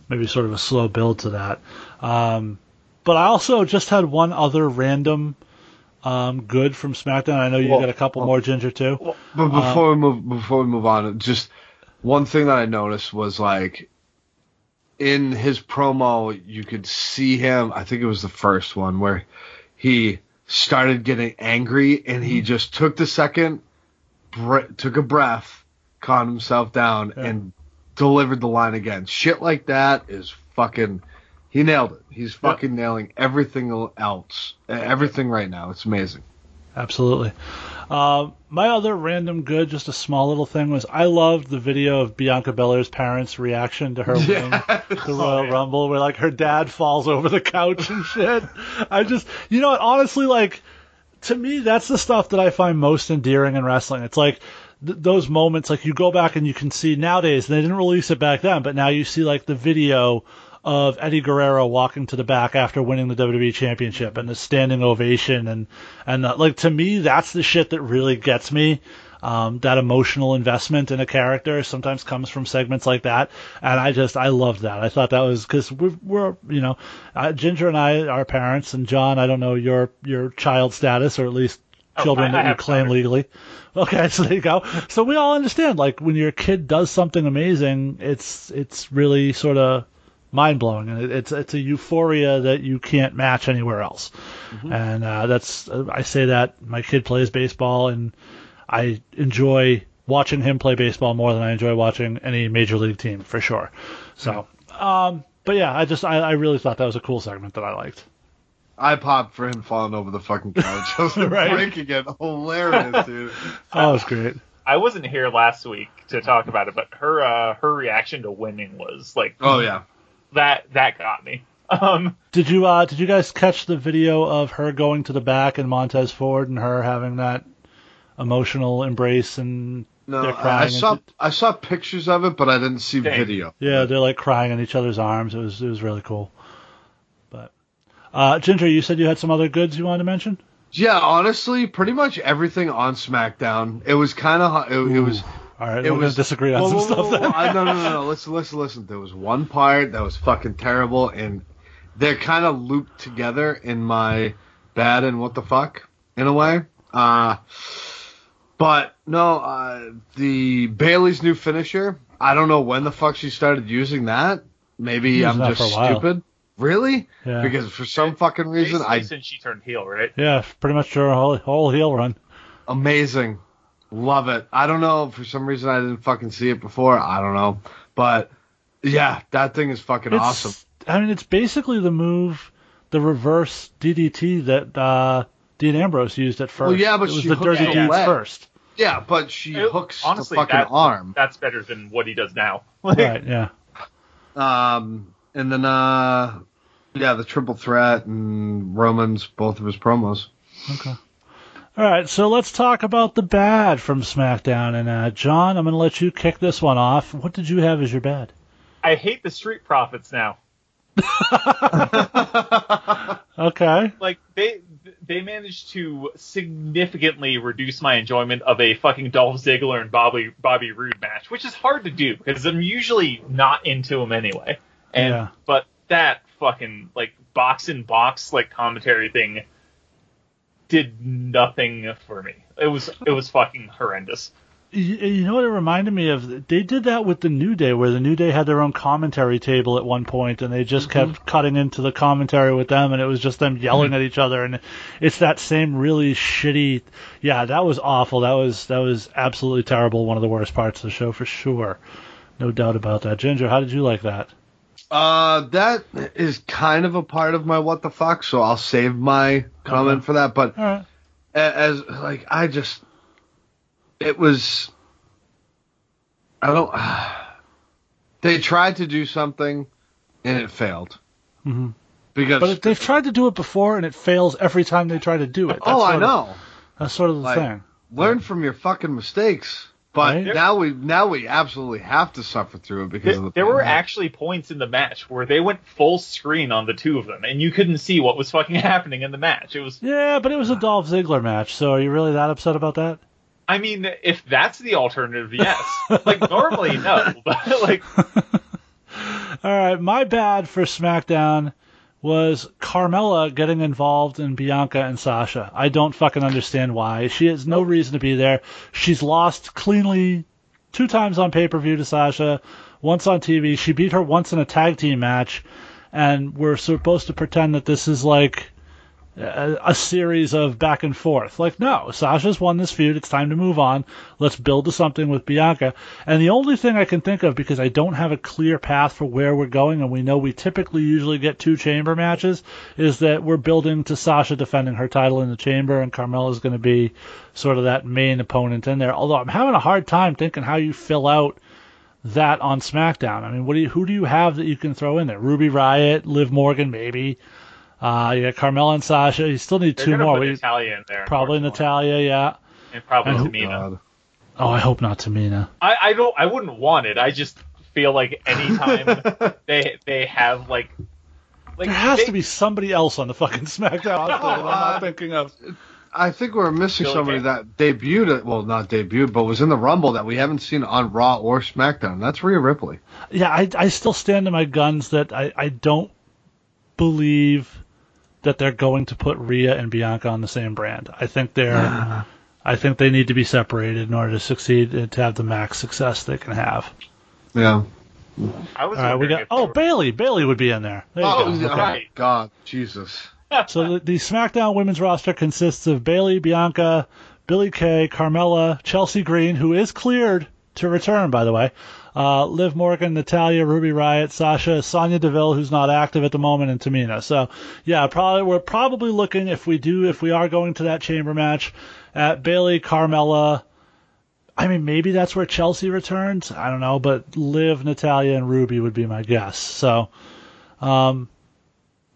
[SPEAKER 2] maybe sort of a slow build to that. Um, but I also just had one other random um, good from SmackDown. I know you
[SPEAKER 4] Well,
[SPEAKER 2] got a couple
[SPEAKER 4] well-
[SPEAKER 2] more Ginger too.
[SPEAKER 4] But before we move before we move on, just one thing that I noticed was like in his promo, you could see him. I think it was the first one where he started getting angry, and he just took the second, bre- took a breath, calmed himself down,
[SPEAKER 2] Yeah.
[SPEAKER 4] and delivered the line again. Shit like that is fucking. He nailed it. He's fucking nailing everything else, everything right now. It's amazing.
[SPEAKER 2] Absolutely. Um, my other random good, just a small little thing, was I loved the video of Bianca Belair's parents' reaction to her *laughs* winning the Royal Rumble, where like her dad falls over the couch and shit. I just, you know what? Honestly, like to me, that's the stuff that I find most endearing in wrestling. It's like th- those moments, like you go back and you can see nowadays. They didn't release it back then, but now you see like the video of Eddie Guerrero walking to the back after winning the WWE Championship and the standing ovation and and uh, like to me, that's the shit that really gets me. Um, that emotional investment in a character sometimes comes from segments like that, and I just I loved that. I thought that was because we're, we're you know uh, Ginger and I are parents, and John I don't know your your child status or at least
[SPEAKER 3] Oh,
[SPEAKER 2] children
[SPEAKER 3] I-
[SPEAKER 2] that
[SPEAKER 3] I
[SPEAKER 2] you claim legally. Okay, *laughs* so there you go. So we all understand like when your kid does something amazing, it's it's really sort of mind blowing, and it, it's it's a euphoria that you can't match anywhere else. And uh, that's uh, I say that my kid plays baseball, and I enjoy watching him play baseball more than I enjoy watching any major league team for sure. So, um, but yeah, I just I, I really thought that was a cool segment that I liked.
[SPEAKER 4] I popped for him falling over the fucking couch. I was *laughs*
[SPEAKER 2] Right.
[SPEAKER 4] breaking it. Hilarious, dude. *laughs*
[SPEAKER 2] Oh, it was great.
[SPEAKER 3] I wasn't here last week to talk about it, but her uh, her reaction to winning was like
[SPEAKER 4] Oh yeah.
[SPEAKER 3] That that got me. *laughs* Um,
[SPEAKER 2] Did you uh did you guys catch the video of her going to the back and Montez Ford and her having that emotional embrace and
[SPEAKER 4] No,
[SPEAKER 2] they're
[SPEAKER 4] I, I
[SPEAKER 2] crying?
[SPEAKER 4] saw
[SPEAKER 2] and-
[SPEAKER 4] I saw pictures of it, but I didn't see
[SPEAKER 3] Dang.
[SPEAKER 4] video.
[SPEAKER 2] yeah, they're like crying in each other's arms. It was it was really cool. But uh Ginger, you said you had some other goods you wanted to mention?
[SPEAKER 4] Yeah, honestly, pretty much everything on SmackDown. It was kind of it, it was.
[SPEAKER 2] All right,
[SPEAKER 4] It
[SPEAKER 2] we're
[SPEAKER 4] was
[SPEAKER 2] gonna disagree on
[SPEAKER 4] Whoa,
[SPEAKER 2] some
[SPEAKER 4] whoa,
[SPEAKER 2] stuff.
[SPEAKER 4] whoa,
[SPEAKER 2] then.
[SPEAKER 4] I- no, no, no, no. Listen, listen, listen. There was one part that was fucking terrible, and they're kind of looped together in my bad and what the fuck in a way. Uh, but no, uh, the Bayley's new finisher. I don't know when the fuck she started using that. Maybe I'm
[SPEAKER 2] that
[SPEAKER 4] just
[SPEAKER 2] for a while.
[SPEAKER 4] stupid. Really?
[SPEAKER 2] Yeah.
[SPEAKER 4] Because for some fucking reason,
[SPEAKER 3] basically
[SPEAKER 4] I
[SPEAKER 3] since she turned heel, right?
[SPEAKER 2] Yeah, pretty much her whole, whole heel run.
[SPEAKER 4] amazing. Love it. I don't know. For some reason, I didn't fucking see it before. I don't know. But yeah, that thing is fucking
[SPEAKER 2] It's,
[SPEAKER 4] awesome.
[SPEAKER 2] I mean, it's basically the move, the reverse DDT that uh, Dean Ambrose used at first.
[SPEAKER 4] Well, yeah, but
[SPEAKER 2] it was
[SPEAKER 4] she
[SPEAKER 2] the
[SPEAKER 4] hooked
[SPEAKER 2] Dirty
[SPEAKER 3] the
[SPEAKER 2] Deeds
[SPEAKER 4] leg.
[SPEAKER 2] first.
[SPEAKER 4] Yeah, but she
[SPEAKER 3] It-
[SPEAKER 4] hooks
[SPEAKER 3] honestly,
[SPEAKER 4] the fucking
[SPEAKER 3] that-
[SPEAKER 4] arm.
[SPEAKER 3] That's better than what he does now. *laughs* Like,
[SPEAKER 2] Right? Yeah.
[SPEAKER 4] Um, And then, uh, yeah, the triple threat and Roman's both of his promos.
[SPEAKER 2] Okay. All right, so let's talk about the bad from SmackDown. And uh, John, I'm going to let you kick this one off. What did you have as your bad?
[SPEAKER 3] I hate the Street Profits now. *laughs*
[SPEAKER 2] Okay.
[SPEAKER 3] Like they they managed to significantly reduce my enjoyment of a fucking Dolph Ziggler and Bobby Bobby Roode match, which is hard to do because I'm usually not into them anyway. And
[SPEAKER 2] Yeah.
[SPEAKER 3] but that fucking like box in box like commentary thing did nothing for me. It was it was fucking horrendous.
[SPEAKER 2] You, you know what it reminded me of? They did that with the New Day, where the New Day had their own commentary table at one point, and they just kept mm-hmm. cutting into the commentary with them, and it was just them yelling mm-hmm. at each other, and it's that same really shitty. Yeah, that was awful. That was that was absolutely terrible. One of the worst parts of the show for sure. No doubt about that. Ginger, how did you like that?
[SPEAKER 4] Uh, that is kind of a part of my what the fuck, so I'll save my comment
[SPEAKER 2] Okay.
[SPEAKER 4] for that. But
[SPEAKER 2] right.
[SPEAKER 4] as like I just, it was. I don't. *sighs* They tried to do something, and it failed.
[SPEAKER 2] Mm-hmm.
[SPEAKER 4] Because
[SPEAKER 2] But they've tried to do it before, and it fails every time they try to do it. That's
[SPEAKER 4] oh, I
[SPEAKER 2] sort of-
[SPEAKER 4] know.
[SPEAKER 2] that's sort of the
[SPEAKER 4] Like,
[SPEAKER 2] thing.
[SPEAKER 4] Learn from your fucking mistakes. But
[SPEAKER 2] Right.
[SPEAKER 4] now we now we absolutely have to suffer through it because
[SPEAKER 3] There,
[SPEAKER 4] of the
[SPEAKER 3] there were actually points in the match where they went full screen on the two of them, and you couldn't see what was fucking *laughs* happening in the match. It was
[SPEAKER 2] Yeah, but it was a Dolph Ziggler match, so are you really that upset about that?
[SPEAKER 3] I mean, if that's the alternative, yes. like normally, no, *laughs* but like *laughs*
[SPEAKER 2] All right, my bad for SmackDown was Carmella getting involved in Bianca and Sasha. I don't fucking understand why. She has no reason to be there. She's lost cleanly two times on pay per view to Sasha, once on TV. She beat her once in a tag team match, and we're supposed to pretend that this is like a, a series of back and forth. Like, no, Sasha's won this feud. It's time to move on. Let's build to something with Bianca. And the only thing I can think of, because I don't have a clear path for where we're going, and we know we typically usually get two chamber matches, is that we're building to Sasha defending her title in the chamber, and Carmella's going to be sort of that main opponent in there. Although I'm having a hard time thinking how you fill out that on SmackDown. I mean, what do you, who do you have that you can throw in there? Ruby Riott, Liv Morgan, maybe. Uh, you got Carmella and Sasha. You still need
[SPEAKER 3] they're
[SPEAKER 2] two more.
[SPEAKER 3] put
[SPEAKER 2] We-
[SPEAKER 3] Natalya in there.
[SPEAKER 2] probably. Natalya, yeah.
[SPEAKER 3] and probably
[SPEAKER 2] And
[SPEAKER 3] Tamina.
[SPEAKER 4] God.
[SPEAKER 2] Oh, I hope not Tamina.
[SPEAKER 3] I, I don't. I wouldn't want it. I just feel like anytime *laughs* they they have like like
[SPEAKER 2] There has
[SPEAKER 3] they-
[SPEAKER 2] to be somebody else on the fucking *laughs* SmackDown *laughs* roster that I'm not thinking of.
[SPEAKER 4] I think we're missing
[SPEAKER 3] Billie
[SPEAKER 4] somebody
[SPEAKER 3] Kay.
[SPEAKER 4] that debuted it. Well, not debuted, but was in the Rumble that we haven't seen on Raw or SmackDown. That's Rhea Ripley.
[SPEAKER 2] Yeah, I, I still stand to my guns that I, I don't believe that they're going to put Rhea and Bianca on the same brand. I think they're *sighs* I think they need to be separated in order to succeed and to have the max success they can have.
[SPEAKER 4] Yeah.
[SPEAKER 3] I was
[SPEAKER 2] All right, we got oh
[SPEAKER 3] were-
[SPEAKER 2] Bayley. Bayley would be in there. There you
[SPEAKER 4] Oh,
[SPEAKER 2] go. Okay.
[SPEAKER 3] Right.
[SPEAKER 4] God, Jesus. *laughs* *laughs*
[SPEAKER 2] So the, the SmackDown women's roster consists of Bayley, Bianca, Billie Kay, Carmella, Chelsea Green, who is cleared to return, by the way, uh, Liv Morgan, Natalya, Ruby Riott, Sasha, Sonya Deville, who's not active at the moment, and Tamina. So yeah, probably we're probably looking if we do if we are going to that chamber match at Bayley, Carmella. I mean, maybe that's where Chelsea returns. I don't know, but Liv, Natalya, and Ruby would be my guess. So, um,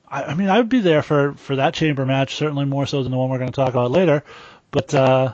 [SPEAKER 2] I, I mean, I would be there for for that chamber match, certainly more so than the one we're going to talk about later. But uh,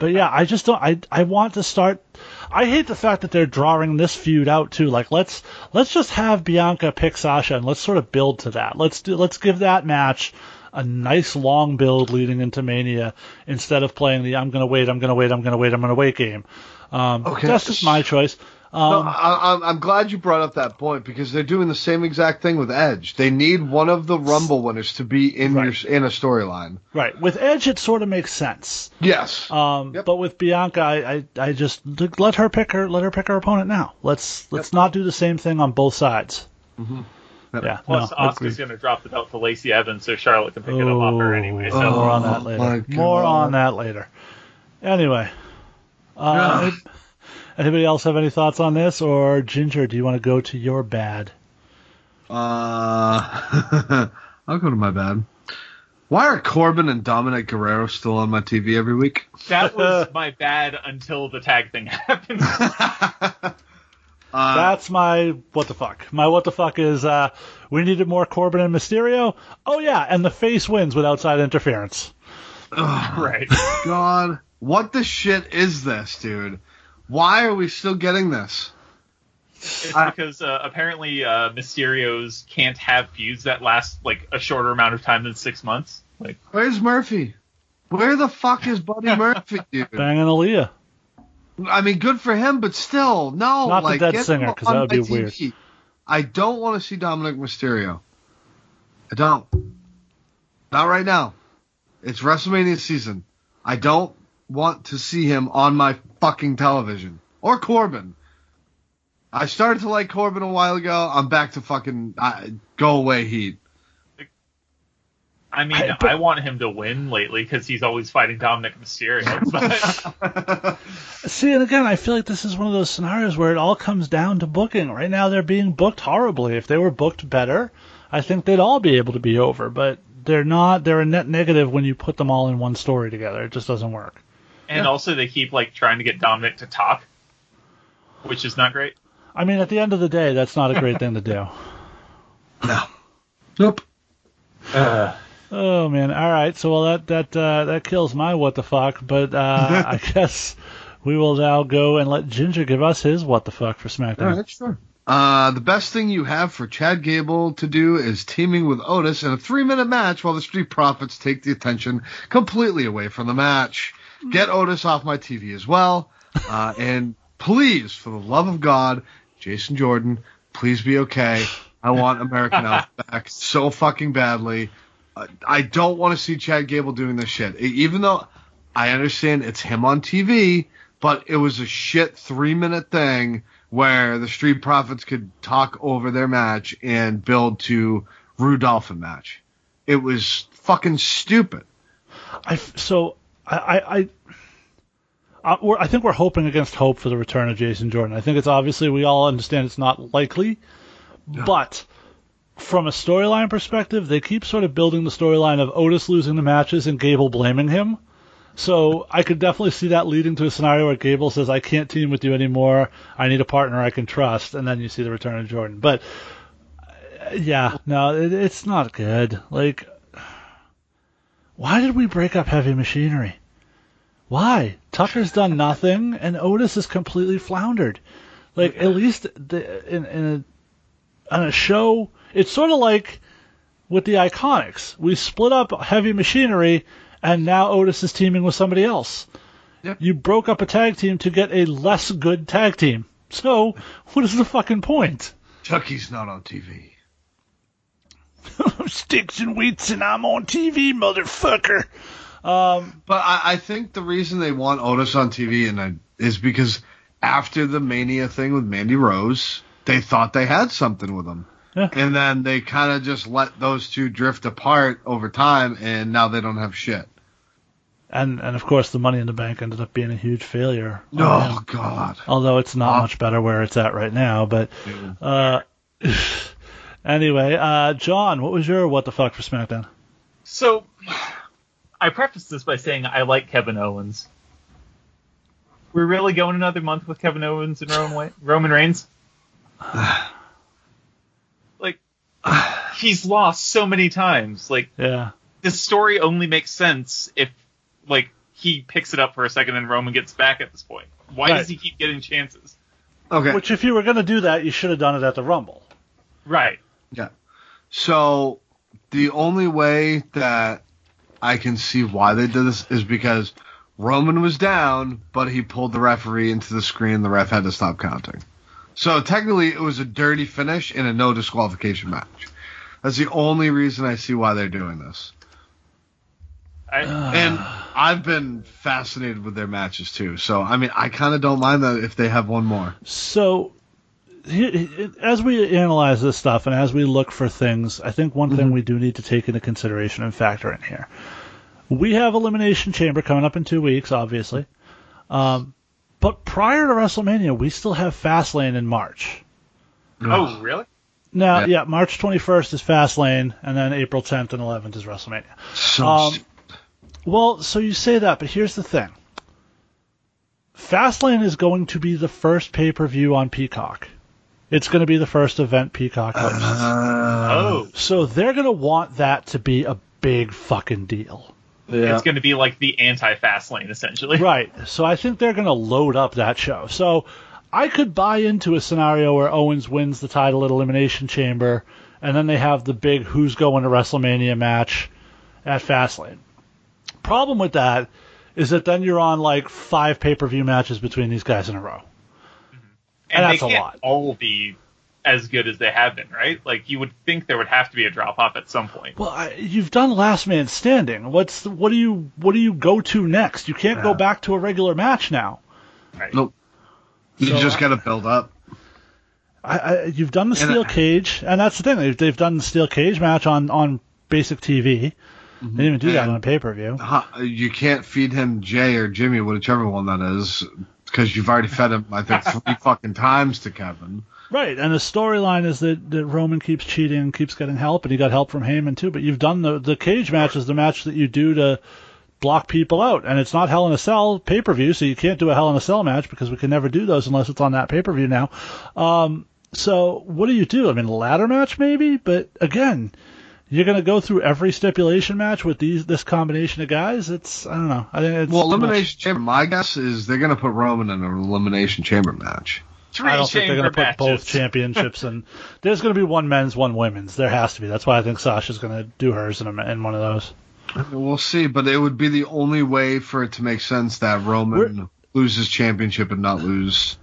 [SPEAKER 2] but yeah, I just don't. I I want to start. I hate the fact that they're drawing this feud out too. Like let's let's just have Bianca pick Sasha and let's sort of build to that. Let's do let's give that match a nice long build leading into Mania instead of playing the I'm gonna wait, I'm gonna wait, I'm gonna wait, I'm gonna wait game. Um,
[SPEAKER 4] Okay.
[SPEAKER 2] That's just my choice.
[SPEAKER 4] No,
[SPEAKER 2] Um,
[SPEAKER 4] I, I'm, I'm glad you brought up that point because they're doing the same exact thing with Edge. They need one of the Rumble winners to be in
[SPEAKER 2] Right.
[SPEAKER 4] your in a storyline.
[SPEAKER 2] right. With Edge, it sort of makes sense.
[SPEAKER 4] Yes.
[SPEAKER 2] Um,
[SPEAKER 4] Yep.
[SPEAKER 2] But with Bianca, I, I, I just let her pick her let her pick her opponent now. Let's let's not do the same thing on both sides.
[SPEAKER 4] Yep.
[SPEAKER 2] Yeah.
[SPEAKER 3] Plus,
[SPEAKER 2] no, Asuka's
[SPEAKER 3] going to drop the belt to Lacey Evans, so Charlotte can pick it up off her anyway. So
[SPEAKER 2] More on that
[SPEAKER 4] Oh,
[SPEAKER 2] later. More on that later. Anyway, uh, any- anybody else have any thoughts on this, or Ginger? Do you want to go to your bad?
[SPEAKER 4] Uh, *laughs* I'll go to my bad. Why are Corbin and Dominik Guerrero still on my TV every week?
[SPEAKER 3] that *laughs* was my bad until the tag thing *laughs* happened.
[SPEAKER 4] Uh,
[SPEAKER 2] That's my what the fuck. My what the fuck is uh, we needed more Corbin and Mysterio. Oh yeah, and the face wins with outside interference.
[SPEAKER 3] Right.
[SPEAKER 4] God, what the shit is this, dude? Why are we still getting this?
[SPEAKER 3] It's
[SPEAKER 4] I-
[SPEAKER 3] because uh, apparently uh, Mysterio's can't have feuds that last like a shorter amount of time than six months. Like,
[SPEAKER 4] Where's Murphy? Where the fuck is Buddy *laughs* Murphy, dude?
[SPEAKER 2] Banging Aalyah.
[SPEAKER 4] I mean, good for him, but still, no.
[SPEAKER 2] Not the
[SPEAKER 4] like,
[SPEAKER 2] dead
[SPEAKER 4] get
[SPEAKER 2] singer,
[SPEAKER 4] him
[SPEAKER 2] 'cause that would be
[SPEAKER 4] my
[SPEAKER 2] weird.
[SPEAKER 4] I don't want to see Dominik Mysterio. I don't. Not right now. It's WrestleMania season. I don't want to see him on my fucking television. Or Corbin. I started to like Corbin a while ago. I'm back to fucking uh, go away Heat.
[SPEAKER 3] I mean,
[SPEAKER 2] I-
[SPEAKER 3] I, want him to win lately because he's always fighting Dominik Mysterio. *laughs* But
[SPEAKER 2] See, and again, I feel like this is one of those scenarios where it all comes down to booking. Right now, they're being booked horribly. If they were booked better, I think they'd all be able to be over. But they're not. They're a net negative when you put them all in one story together. It just doesn't work.
[SPEAKER 3] And
[SPEAKER 4] Yeah.
[SPEAKER 3] also they keep like trying to get Dominik to talk, which is not great.
[SPEAKER 2] I mean, at the end of the day, that's not a great thing to do. *laughs*
[SPEAKER 4] No. Nope.
[SPEAKER 2] Oh man! All right, so well that that uh, that kills my what the fuck. But uh, *laughs* I guess we will now go and let Ginger give us his what the fuck for SmackDown.
[SPEAKER 4] All right, sure. Uh, the best thing you have for Chad Gable to do is teaming with Otis in a three-minute match while the Street Profits take the attention completely away from the match. Get Otis off my TV as well. Uh, and please, for the love of God, Jason Jordan, please be okay. I want American Alpha back *laughs* so fucking badly. Uh, I don't want to see Chad Gable doing this shit. Even though I understand it's him on TV, but it was a shit three minute thing where the Street Profits could talk over their match and build to Rudolphin match. It was fucking stupid.
[SPEAKER 2] I f- so I I. I uh, we're, I think we're hoping against hope for the return of Jason Jordan. I think it's obviously we all understand it's not likely, but from a storyline perspective, they keep sort of building the storyline of Otis losing the matches and Gable blaming him. So I could definitely see that leading to a scenario where Gable says, "I can't team with you anymore. I need a partner I can trust," and then you see the return of Jordan. But uh, yeah, no, it, it's not good. Like, why did we break up Heavy Machinery? Why? Tucker's done nothing, and Otis is completely floundered. Like at least the, in in a, on a show, it's sort of like with the Iconics. We split up Heavy Machinery, and now Otis is teaming with somebody else.
[SPEAKER 4] Yep.
[SPEAKER 2] You broke up a tag team to get a less good tag team. So *laughs* what is the fucking point?
[SPEAKER 4] Chucky's not on TV. *laughs*
[SPEAKER 2] Sticks and weights, and I'm on TV, motherfucker. Um,
[SPEAKER 4] But I, I think the reason they want Otis on TV and I, is because after the Mania thing with Mandy Rose, they thought they had something with him.
[SPEAKER 2] Yeah.
[SPEAKER 4] And then they kind of just let those two drift apart over time, and now they don't have shit.
[SPEAKER 2] and and of course, the Money in the Bank ended up being a huge failure. on him.
[SPEAKER 4] Oh God.
[SPEAKER 2] although it's not
[SPEAKER 4] Ah.
[SPEAKER 2] much better where it's at right now. But uh, *sighs* anyway, uh, John, what was your what the fuck for SmackDown?
[SPEAKER 3] So, I preface this by saying I like Kevin Owens. We're really going another month with Kevin Owens and Roman, Wa- Roman Reigns. *sighs* like, he's lost so many times. Like,
[SPEAKER 2] Yeah,
[SPEAKER 3] this story only makes sense if, like, he picks it up for a second and Roman gets back at this point. Why
[SPEAKER 2] Right.
[SPEAKER 3] does he keep getting chances?
[SPEAKER 4] Okay.
[SPEAKER 2] which if you were gonna do that, you should have done it at the Rumble.
[SPEAKER 3] Right.
[SPEAKER 4] Yeah. So the only way that I can see why they did this is because Roman was down, but he pulled the referee into the screen. The ref had to stop counting. So technically, it was a dirty finish in a no disqualification match. That's the only reason I see why they're doing this.
[SPEAKER 3] I,
[SPEAKER 4] And I've been fascinated with their matches too. So I mean, I kind of don't mind that if they have one more.
[SPEAKER 2] So. He- he- As we analyze this stuff and as we look for things, I think one thing we do need to take into consideration and factor in here. We have Elimination Chamber coming up in two weeks, obviously. Um, but prior to WrestleMania, we still have Fastlane in March.
[SPEAKER 3] oh, really?
[SPEAKER 2] Now,
[SPEAKER 4] Yeah.
[SPEAKER 2] yeah. March 21st is Fastlane, and then April 10th and 11th is WrestleMania.
[SPEAKER 4] So
[SPEAKER 2] Um, Well, so you say that, but here's the thing. Fastlane is going to be the first pay-per-view on Peacock. It's going to be the first event Peacock hosts.
[SPEAKER 4] Uh,
[SPEAKER 3] oh,
[SPEAKER 2] so they're going to want that to be a big fucking deal.
[SPEAKER 4] yeah.
[SPEAKER 3] it's going to be like the anti-fast lane essentially.
[SPEAKER 2] Right. So I think they're going to load up that show. So I could buy into a scenario where Owens wins the title at Elimination Chamber, and then they have the big who's going to WrestleMania match at Fastlane. Problem with that is that then you're on like five pay per view matches between these guys in a row.
[SPEAKER 3] And
[SPEAKER 2] that's
[SPEAKER 3] they
[SPEAKER 2] a
[SPEAKER 3] can't
[SPEAKER 2] lot.
[SPEAKER 3] all be as good as they have been, right? Like you would think there would have to be a drop off at some point.
[SPEAKER 2] Well, I, you've done Last Man Standing. What's the, what do you what do you go to next? You can't go back to a regular match now.
[SPEAKER 3] Right?
[SPEAKER 4] Nope. You
[SPEAKER 2] So
[SPEAKER 4] just got to build up.
[SPEAKER 2] I, I, you've done the
[SPEAKER 4] And
[SPEAKER 2] steel
[SPEAKER 4] I-
[SPEAKER 2] cage, and that's the thing. They've, they've done the steel cage match on on basic TV. They mm-hmm. didn't even do that on a pay per view.
[SPEAKER 4] You can't feed him Jey or Jimmy, whichever one that is, because you've already fed him, I think, three *laughs* fucking times to Kevin.
[SPEAKER 2] Right, and the storyline is that, that Roman keeps cheating and keeps getting help, and he got help from Heyman too. But you've done the the cage match is the match that you do to block people out, and it's not Hell in a Cell pay per view, so you can't do a Hell in a Cell match because we can never do those unless it's on that pay per view now. Um, so what do you do? I mean, ladder match maybe, but again, you're going to go through every stipulation match with these this combination of guys. It's I don't know. I think it's
[SPEAKER 4] Well,
[SPEAKER 2] too much.
[SPEAKER 4] Elimination Chamber, my guess is they're going to put Roman in an Elimination Chamber match.
[SPEAKER 3] Three
[SPEAKER 2] I don't think they're going to put both *laughs* championships in. There's going to be one men's, one women's. There has to be. That's why I think Sasha's going to do hers in, a, in one of those.
[SPEAKER 4] We'll see, but it would be the only way for it to make sense that Roman
[SPEAKER 2] We're-
[SPEAKER 4] loses championship and not lose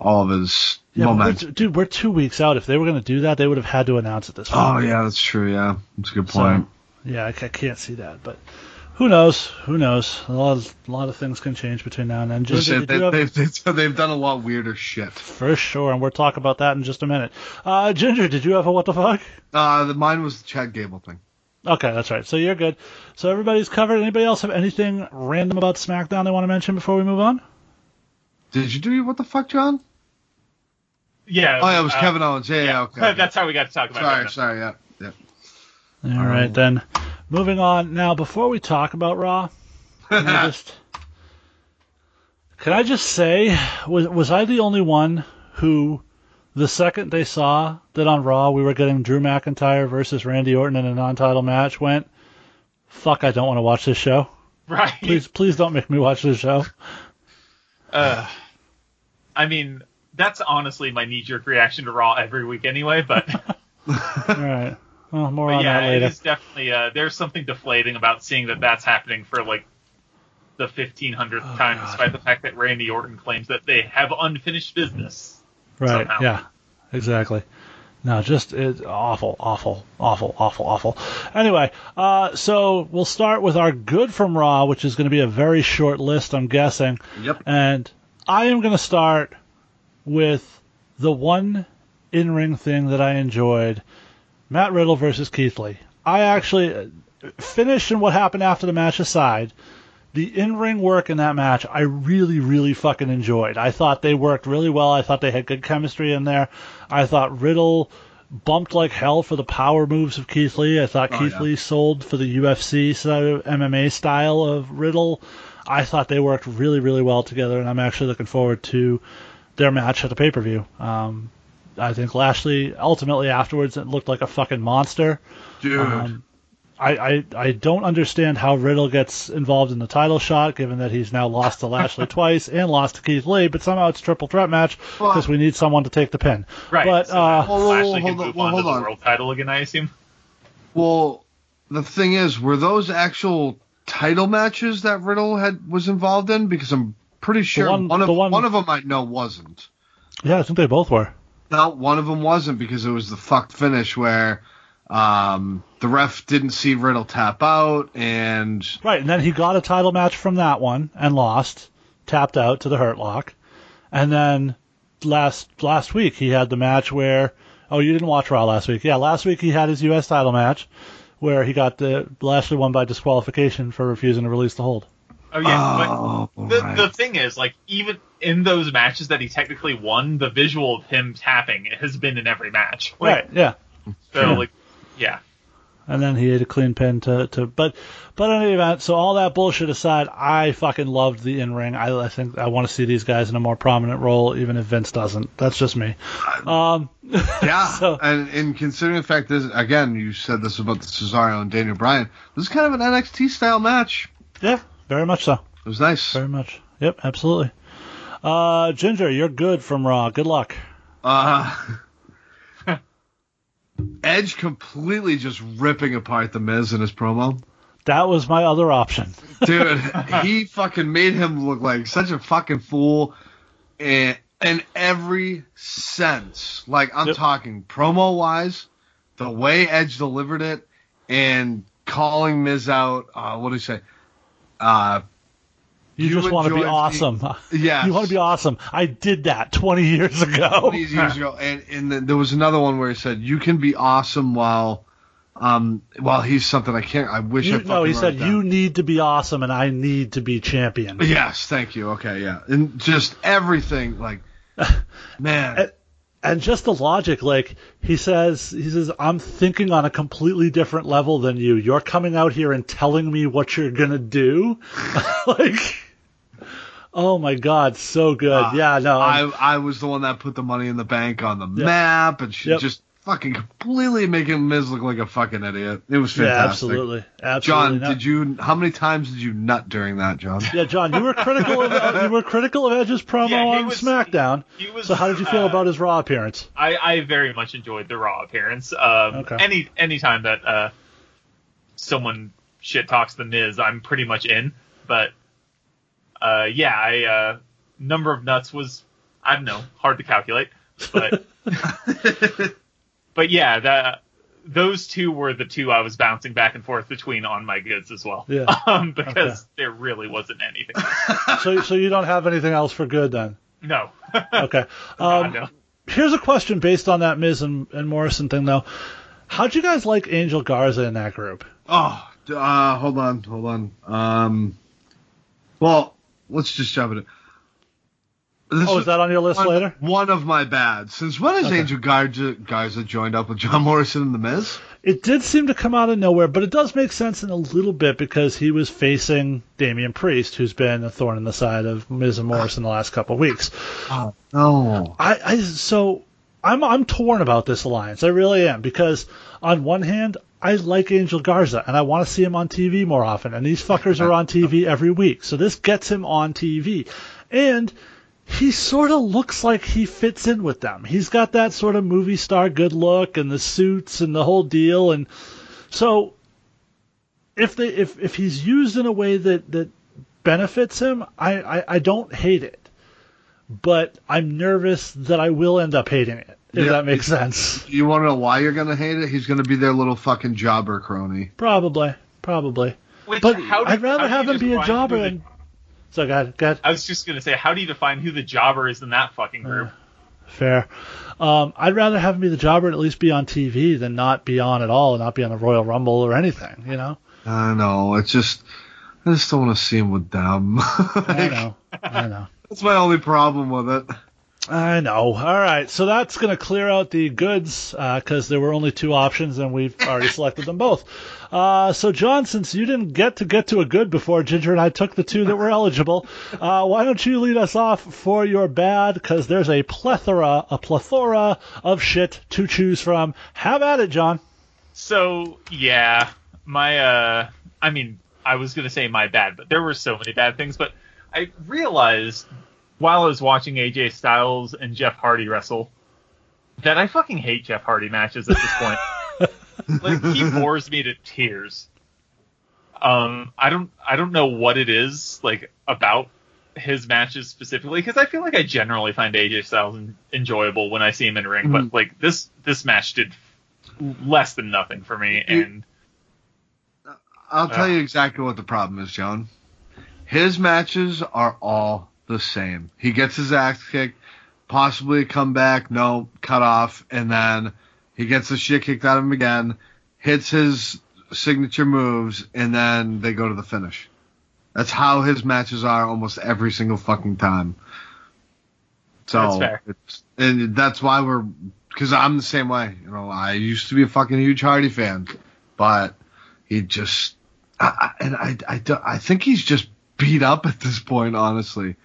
[SPEAKER 4] all of his
[SPEAKER 2] Yeah, we're, dude, we're two weeks out. If they were going to do that, they would have had to announce it this week.
[SPEAKER 4] Oh yeah, that's true. Yeah, that's a good point.
[SPEAKER 2] Yeah, I, ca- can't see that, but who knows? Who knows? A lot of a lot of things can change between now and then. Did
[SPEAKER 4] they,
[SPEAKER 2] have,
[SPEAKER 4] they've, they've, they've done a lot weirder shit.
[SPEAKER 2] for sure, and we'll talk about that in just a minute. Uh, Ginger, did you have a what the fuck?
[SPEAKER 4] Uh, the mine was the Chad Gable thing.
[SPEAKER 2] Okay, that's right. So you're good. So everybody's covered. Anybody else have anything random about SmackDown they want to mention before we move on?
[SPEAKER 4] Did you do what the fuck, John?
[SPEAKER 3] Yeah.
[SPEAKER 4] Oh yeah, it was
[SPEAKER 3] uh,
[SPEAKER 4] Kevin Owens. Yeah, yeah, okay. *laughs*
[SPEAKER 3] That's how we got to talk about
[SPEAKER 4] sorry,
[SPEAKER 3] it.
[SPEAKER 4] sorry, yeah, yeah.
[SPEAKER 2] All right, then. Moving on. Now, before we talk about Raw, can *laughs* I just, can I just say, was, was I the only one who, the second they saw that on Raw we were getting Drew McIntyre versus Randy Orton in a non-title match, went, fuck, I don't want to watch this show. *laughs*
[SPEAKER 3] Right.
[SPEAKER 2] Please, please don't make me watch this show.
[SPEAKER 3] Uh, I mean, that's honestly my knee-jerk reaction to Raw every week anyway. But, *laughs*
[SPEAKER 2] All right. Well, more
[SPEAKER 3] but
[SPEAKER 2] on
[SPEAKER 3] yeah,
[SPEAKER 2] that
[SPEAKER 3] it
[SPEAKER 2] later.
[SPEAKER 3] is definitely uh, there's something deflating about seeing that that's happening for like the 1500th
[SPEAKER 2] Oh,
[SPEAKER 3] time,
[SPEAKER 2] God.
[SPEAKER 3] despite the fact that Randy Orton claims that they have unfinished business.
[SPEAKER 2] Right.
[SPEAKER 3] somehow.
[SPEAKER 2] Yeah. Exactly. No, just it's awful, awful, awful, awful, awful. Anyway, uh, so we'll start with our good from Raw, which is going to be a very short list, I'm guessing.
[SPEAKER 4] Yep.
[SPEAKER 2] And I am going to start with the one in-ring thing that I enjoyed: Matt Riddle versus Keith Lee. I actually uh, finished and what happened after the match aside. The in-ring work in that match, I really, really fucking enjoyed. I thought they worked really well. I thought they had good chemistry in there. I thought Riddle bumped like hell for the power moves of Keith Lee. I thought
[SPEAKER 4] Oh,
[SPEAKER 2] Keith
[SPEAKER 4] yeah.
[SPEAKER 2] Lee sold for the UFC of MMA style of Riddle. I thought they worked really, really well together, and I'm actually looking forward to their match at the pay-per-view. Um, I think Lashley ultimately afterwards it looked like a fucking monster.
[SPEAKER 4] Dude,
[SPEAKER 2] Um, I, I I don't understand how Riddle gets involved in the title shot, given that he's now lost to Lashley *laughs* twice and lost to Keith Lee, but somehow it's a triple threat match
[SPEAKER 4] Well-
[SPEAKER 2] because we need someone to take the pin.
[SPEAKER 3] Right.
[SPEAKER 2] But
[SPEAKER 3] so
[SPEAKER 2] uh,
[SPEAKER 3] that
[SPEAKER 4] Whoa, whoa, whoa,
[SPEAKER 3] can
[SPEAKER 4] hold on,
[SPEAKER 3] move
[SPEAKER 4] well,
[SPEAKER 3] on to
[SPEAKER 4] hold
[SPEAKER 3] the
[SPEAKER 4] on.
[SPEAKER 3] world title again, I assume.
[SPEAKER 4] well, the thing is, were those actual title matches that Riddle had was involved in? Because I'm pretty sure
[SPEAKER 2] one-
[SPEAKER 4] one, of
[SPEAKER 2] the one-
[SPEAKER 4] one of them I know wasn't.
[SPEAKER 2] yeah, I think they both were.
[SPEAKER 4] No, one of them wasn't because it was the fucked finish where um, the ref didn't see Riddle tap out, and
[SPEAKER 2] Right, and then he got a title match from that one and lost, tapped out to the Hurt Lock, and then last last week he had the match where oh you didn't watch Raw last week yeah last week he had his U.S. title match where he got the Lashley won by disqualification for refusing to release the hold.
[SPEAKER 3] Oh yeah.
[SPEAKER 4] oh,
[SPEAKER 3] but the,
[SPEAKER 4] right.
[SPEAKER 3] the thing is, like, even in those matches that he technically won, the visual of him tapping has been in every match. Like,
[SPEAKER 2] right, yeah.
[SPEAKER 3] So
[SPEAKER 2] Yeah.
[SPEAKER 3] like, yeah.
[SPEAKER 2] and then he ate a clean pin to, to but but in any event, so all that bullshit aside, I fucking loved the in ring. I, I think I want to see these guys in a more prominent role, even if Vince doesn't. That's just me. Um, *laughs*
[SPEAKER 4] Yeah,
[SPEAKER 2] So-
[SPEAKER 4] and, and considering the fact this again, you said this about the Cesaro and Daniel Bryan. This is kind of an NXT style match.
[SPEAKER 2] yeah, very much so.
[SPEAKER 4] It was nice.
[SPEAKER 2] Very much. Yep, absolutely. Uh, Ginger, you're good from Raw. Good luck.
[SPEAKER 4] Uh, *laughs* Edge completely just ripping apart the Miz in his promo.
[SPEAKER 2] That was my other option.
[SPEAKER 4] Dude, *laughs* he fucking made him look like such a fucking fool in, in every sense. Like, I'm
[SPEAKER 2] Yep.
[SPEAKER 4] talking promo wise, the way Edge delivered it, and calling Miz out. Uh, what did he say? Uh,
[SPEAKER 2] You,
[SPEAKER 4] You
[SPEAKER 2] just want to be awesome. *laughs*
[SPEAKER 4] Yes.
[SPEAKER 2] You want to be awesome. I did that 20 years ago. *laughs*
[SPEAKER 4] these years ago, and and then there was another one where he said you can be awesome while, um, while he's something I can't. I wish I
[SPEAKER 2] You,
[SPEAKER 4] fucking
[SPEAKER 2] no, he said you need to be awesome and I need to be champion.
[SPEAKER 4] Yes, thank you. Okay, yeah, and just everything like, *laughs* man,
[SPEAKER 2] And just the logic, like he says, he says, I'm thinking on a completely different level than you. You're coming out here and telling me what you're gonna do, *laughs* like, oh my god, so good.
[SPEAKER 4] Uh,
[SPEAKER 2] yeah, no,
[SPEAKER 4] I I was the one that put the money in the bank on the
[SPEAKER 2] Yep.
[SPEAKER 4] map, and she
[SPEAKER 2] Yep.
[SPEAKER 4] just fucking completely making Miz look like a fucking idiot. It was
[SPEAKER 2] yeah,
[SPEAKER 4] fantastic.
[SPEAKER 2] absolutely, absolutely.
[SPEAKER 4] John,
[SPEAKER 2] No-
[SPEAKER 4] did you? How many times did you nut during that, John?
[SPEAKER 2] Yeah, John, you were critical of uh, you were critical of Edge's promo
[SPEAKER 3] Yeah,
[SPEAKER 2] on
[SPEAKER 3] was-
[SPEAKER 2] SmackDown.
[SPEAKER 3] he was,
[SPEAKER 2] so how did you feel
[SPEAKER 3] uh,
[SPEAKER 2] about his Raw appearance?
[SPEAKER 3] I, I very much enjoyed the Raw appearance. Um,
[SPEAKER 2] Okay.
[SPEAKER 3] Any any time that uh, someone shit talks the Miz, I'm pretty much in. But uh, yeah, I uh, number of nuts was I don't know, hard to calculate, but *laughs* *laughs* but yeah, that those two were the two I was bouncing back and forth between on my goods as well.
[SPEAKER 2] Yeah. *laughs*
[SPEAKER 3] um, because
[SPEAKER 2] Okay.
[SPEAKER 3] there really wasn't anything. *laughs*
[SPEAKER 2] So so you don't have anything else for good then?
[SPEAKER 3] no. *laughs*
[SPEAKER 2] Okay.
[SPEAKER 3] God,
[SPEAKER 2] Um,
[SPEAKER 3] no.
[SPEAKER 2] here's a question based on that Miz and, and Morrison thing though. How'd you guys like Angel Garza in that group?
[SPEAKER 4] Oh, uh, hold on, hold on. Um, well, let's just jump it. This
[SPEAKER 2] Oh,
[SPEAKER 4] was
[SPEAKER 2] is that on your list
[SPEAKER 4] one,
[SPEAKER 2] later?
[SPEAKER 4] One of my bads. Since when has
[SPEAKER 2] Okay.
[SPEAKER 4] Angel Garza, Garza joined up with John Morrison and The Miz?
[SPEAKER 2] It did seem to come out of nowhere, but it does make sense in a little bit because he was facing Damian Priest, who's been a thorn in the side of Miz and Morrison the last couple of weeks.
[SPEAKER 4] Oh no.
[SPEAKER 2] I, I so I'm I'm torn about this alliance. I really am because on one hand I like Angel Garza and I want to see him on TV more often, and these fuckers are on TV every week, so this gets him on TV, and he sort of looks like he fits in with them. He's got that sort of movie star good look and the suits and the whole deal, and so if they if if he's used in a way that that benefits him, I I, I don't hate it but I'm nervous that I will end up hating it. If
[SPEAKER 4] Yeah.
[SPEAKER 2] that makes sense.
[SPEAKER 4] You want to know why you're gonna hate it? He's gonna be their little fucking jobber crony.
[SPEAKER 2] Probably, probably.
[SPEAKER 3] Which,
[SPEAKER 2] But
[SPEAKER 3] how do-
[SPEAKER 2] I'd rather
[SPEAKER 3] how
[SPEAKER 2] have him be a jobber
[SPEAKER 3] who the-
[SPEAKER 2] and. So go ahead, go ahead.
[SPEAKER 3] I was just gonna say, how do you define who the jobber is in that fucking group?
[SPEAKER 2] Fair. Um, I'd rather have him be the jobber and at least be on TV than not be on at all and not be on the Royal Rumble or anything. You know.
[SPEAKER 4] I know. It's just I just don't want to see him with them. *laughs*
[SPEAKER 2] I know. I know.
[SPEAKER 4] That's my only problem with it.
[SPEAKER 2] I know. All right, so that's going to clear out the goods because there were only two options, and we've already selected them both. Uh, so, John, since you didn't get to get to a good before Ginger and I took the two that were eligible, uh, why don't you lead us off for your bad? Because there's a plethora, a plethora of shit to choose from. Have at it, John.
[SPEAKER 3] So yeah, my uh, I mean, I was gonna say my bad, but there were so many bad things. But I realized while I was watching AJ Styles and Jeff Hardy wrestle that I fucking hate Jeff Hardy matches at this point. *laughs* like he bores me to tears. Um, I don't, I don't know what it is like about his matches specifically because I feel like I generally find AJ Styles en- enjoyable when I see him in ring, but like this, this match did less than nothing for me, and
[SPEAKER 4] I'll tell
[SPEAKER 3] Yeah.
[SPEAKER 4] you exactly what the problem is, John. His matches are all the same. He gets his ass kicked, possibly a comeback, no, cut off, and then he gets the shit kicked out of him again, hits his signature moves, and then they go to the finish. That's how his matches are almost every single fucking time. So
[SPEAKER 3] That's
[SPEAKER 4] and that's why we're because I'm the same way. You know, I used to be a fucking huge Hardy fan. but he just, I, I, and I, I, don't- I think he's just beat up at this point, honestly.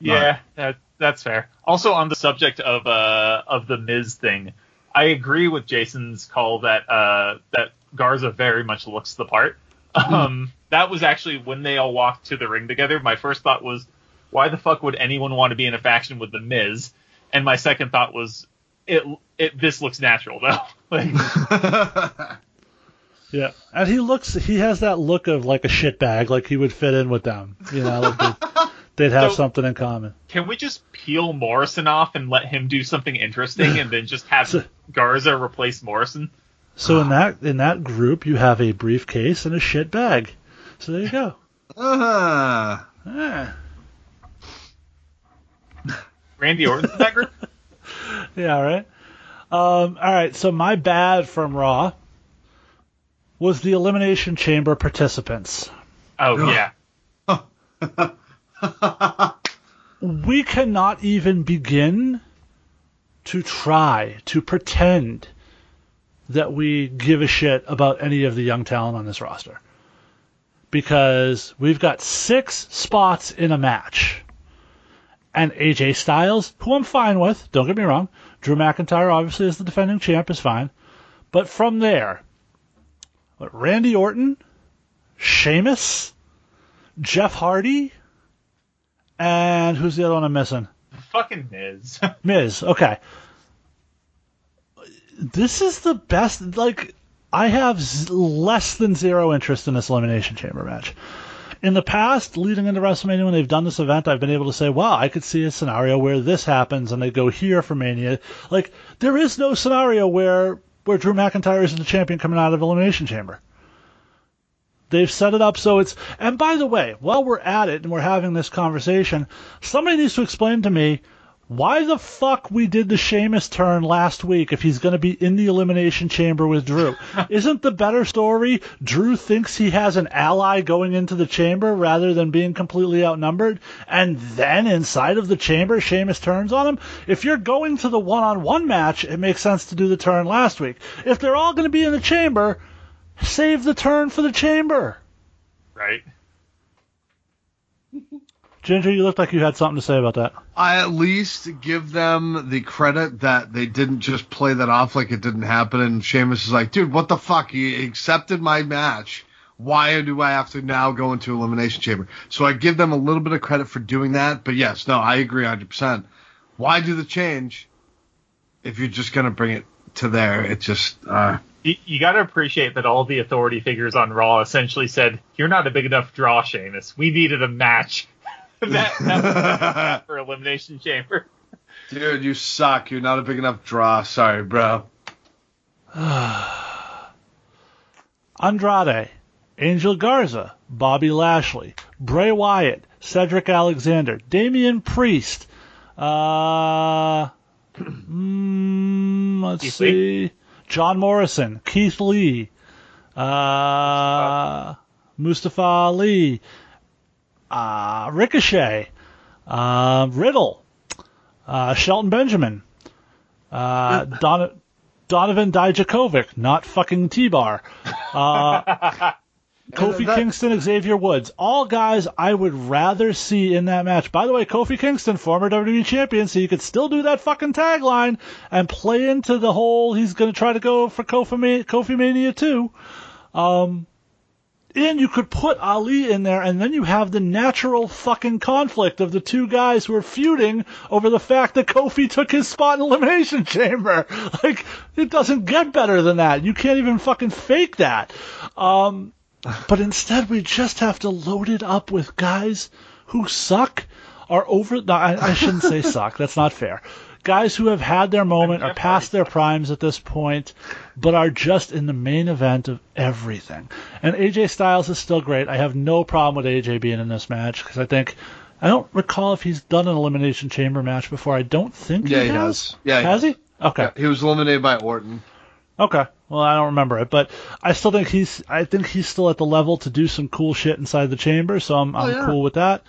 [SPEAKER 3] Yeah, that, that's fair. Also, on the subject of uh of the Miz thing, I agree with Jason's call that uh that Garza very much looks the part. Um, that was actually when they all walked to the ring together. My first thought was, why the fuck would anyone want to be in a faction with the Miz? And my second thought was, it it this looks natural though. *laughs* like, *laughs*
[SPEAKER 2] Yeah, and he looks he has that look of like a shitbag, like he would fit in with them. You know, like they'd, they'd have
[SPEAKER 3] So-
[SPEAKER 2] something in common.
[SPEAKER 3] can we just peel Morrison off and let him do something interesting, and then just have *laughs*
[SPEAKER 2] So-
[SPEAKER 3] Garza replace Morrison?
[SPEAKER 2] So in that in that group, you have a briefcase and a shit bag. So there you go. *laughs*
[SPEAKER 4] Ah.
[SPEAKER 2] Ah.
[SPEAKER 3] Randy Orton's in that group. *laughs*
[SPEAKER 2] Yeah, all right. Um, all right, so my bad from Raw was the Elimination Chamber participants.
[SPEAKER 3] Oh yeah. *laughs*
[SPEAKER 2] We cannot even begin to try to pretend that we give a shit about any of the young talent on this roster. Because we've got six spots in a match. And AJ Styles, who I'm fine with, don't get me wrong. Drew McIntyre, obviously, as the defending champ, is fine. But from there, Randy Orton, Sheamus, Jeff Hardy, and who's the other one I'm missing?
[SPEAKER 3] Fucking Miz. *laughs*
[SPEAKER 2] Miz. Okay. This is the best. Like, I have z- less than zero interest in this Elimination Chamber match. In the past, leading into WrestleMania, when they've done this event, I've been able to say, wow, I could see a scenario where this happens and they go here for Mania. Like, there is no scenario where, where Drew McIntyre isn't the champion coming out of Elimination Chamber. They've set it up so it's. And by the way, while we're at it and we're having this conversation, somebody needs to explain to me why the fuck we did the Sheamus turn last week if he's going to be in the Elimination Chamber with Drew. *laughs* Isn't the better story Drew thinks he has an ally going into the chamber rather than being completely outnumbered? And then inside of the chamber, Sheamus turns on him? If you're going to the one on one match, it makes sense to do the turn last week. If they're all going to be in the chamber, save the turn for the chamber.
[SPEAKER 3] right. *laughs*
[SPEAKER 2] Ginger, you looked like you had something to say about that.
[SPEAKER 4] I at least give them the credit that they didn't just play that off like it didn't happen. And Sheamus is like, dude, what the fuck? You accepted my match. Why do I have to now go into Elimination Chamber? So I give them a little bit of credit for doing that. But yes, no, I agree 100%. Why do the change if you're just going to bring it to there? It just, uh,
[SPEAKER 3] You, you got to appreciate that all the authority figures on Raw essentially said, "You're not a big enough draw, Sheamus. We needed a match." *laughs* that, that *laughs* for Elimination Chamber.
[SPEAKER 4] dude, you suck. You're not a big enough draw. Sorry, bro. *sighs*
[SPEAKER 2] Andrade, Angel Garza, Bobby Lashley, Bray Wyatt, Cedric Alexander, Damian Priest, uh, *clears throat* mm, let's
[SPEAKER 3] Keith
[SPEAKER 2] see, John Morrison, Keith Lee, uh, Mustafa Ali, uh, Ricochet, uh, Riddle, uh, Shelton Benjamin, uh, *laughs* Don- Donovan Dijakovic, not fucking T-Bar. Uh, *laughs* Kofi
[SPEAKER 4] that-
[SPEAKER 2] Kingston, Xavier Woods, all guys I would rather see in that match. By the way, Kofi Kingston, former WWE champion, so you could still do that fucking tagline and play into the whole he's going to try to go for Kofi, Ma- Kofi Mania too. Um, and you could put Ali in there, and then you have the natural fucking conflict of the two guys who are feuding over the fact that Kofi took his spot in Elimination *laughs* Chamber. Like, it doesn't get better than that. You can't even fucking fake that. Um, but instead, we just have to load it up with guys who suck, are over. No, I, I shouldn't say *laughs* suck. That's not fair. Guys who have had their moment, are past their primes at this point, but are just in the main event of everything. And AJ Styles is still great. I have no problem with AJ being in this match because I think I don't recall if he's done an elimination chamber match before. I don't think
[SPEAKER 4] Yeah,
[SPEAKER 2] he,
[SPEAKER 4] he
[SPEAKER 2] has.
[SPEAKER 4] has. Yeah, he
[SPEAKER 2] has he? Okay.
[SPEAKER 4] Yeah, he was eliminated by Orton.
[SPEAKER 2] Okay. Well, I don't remember it, but I still think he's. I think he's still at the level to do some cool shit inside the chamber, so I'm, I'm
[SPEAKER 4] Oh, yeah.
[SPEAKER 2] cool with that.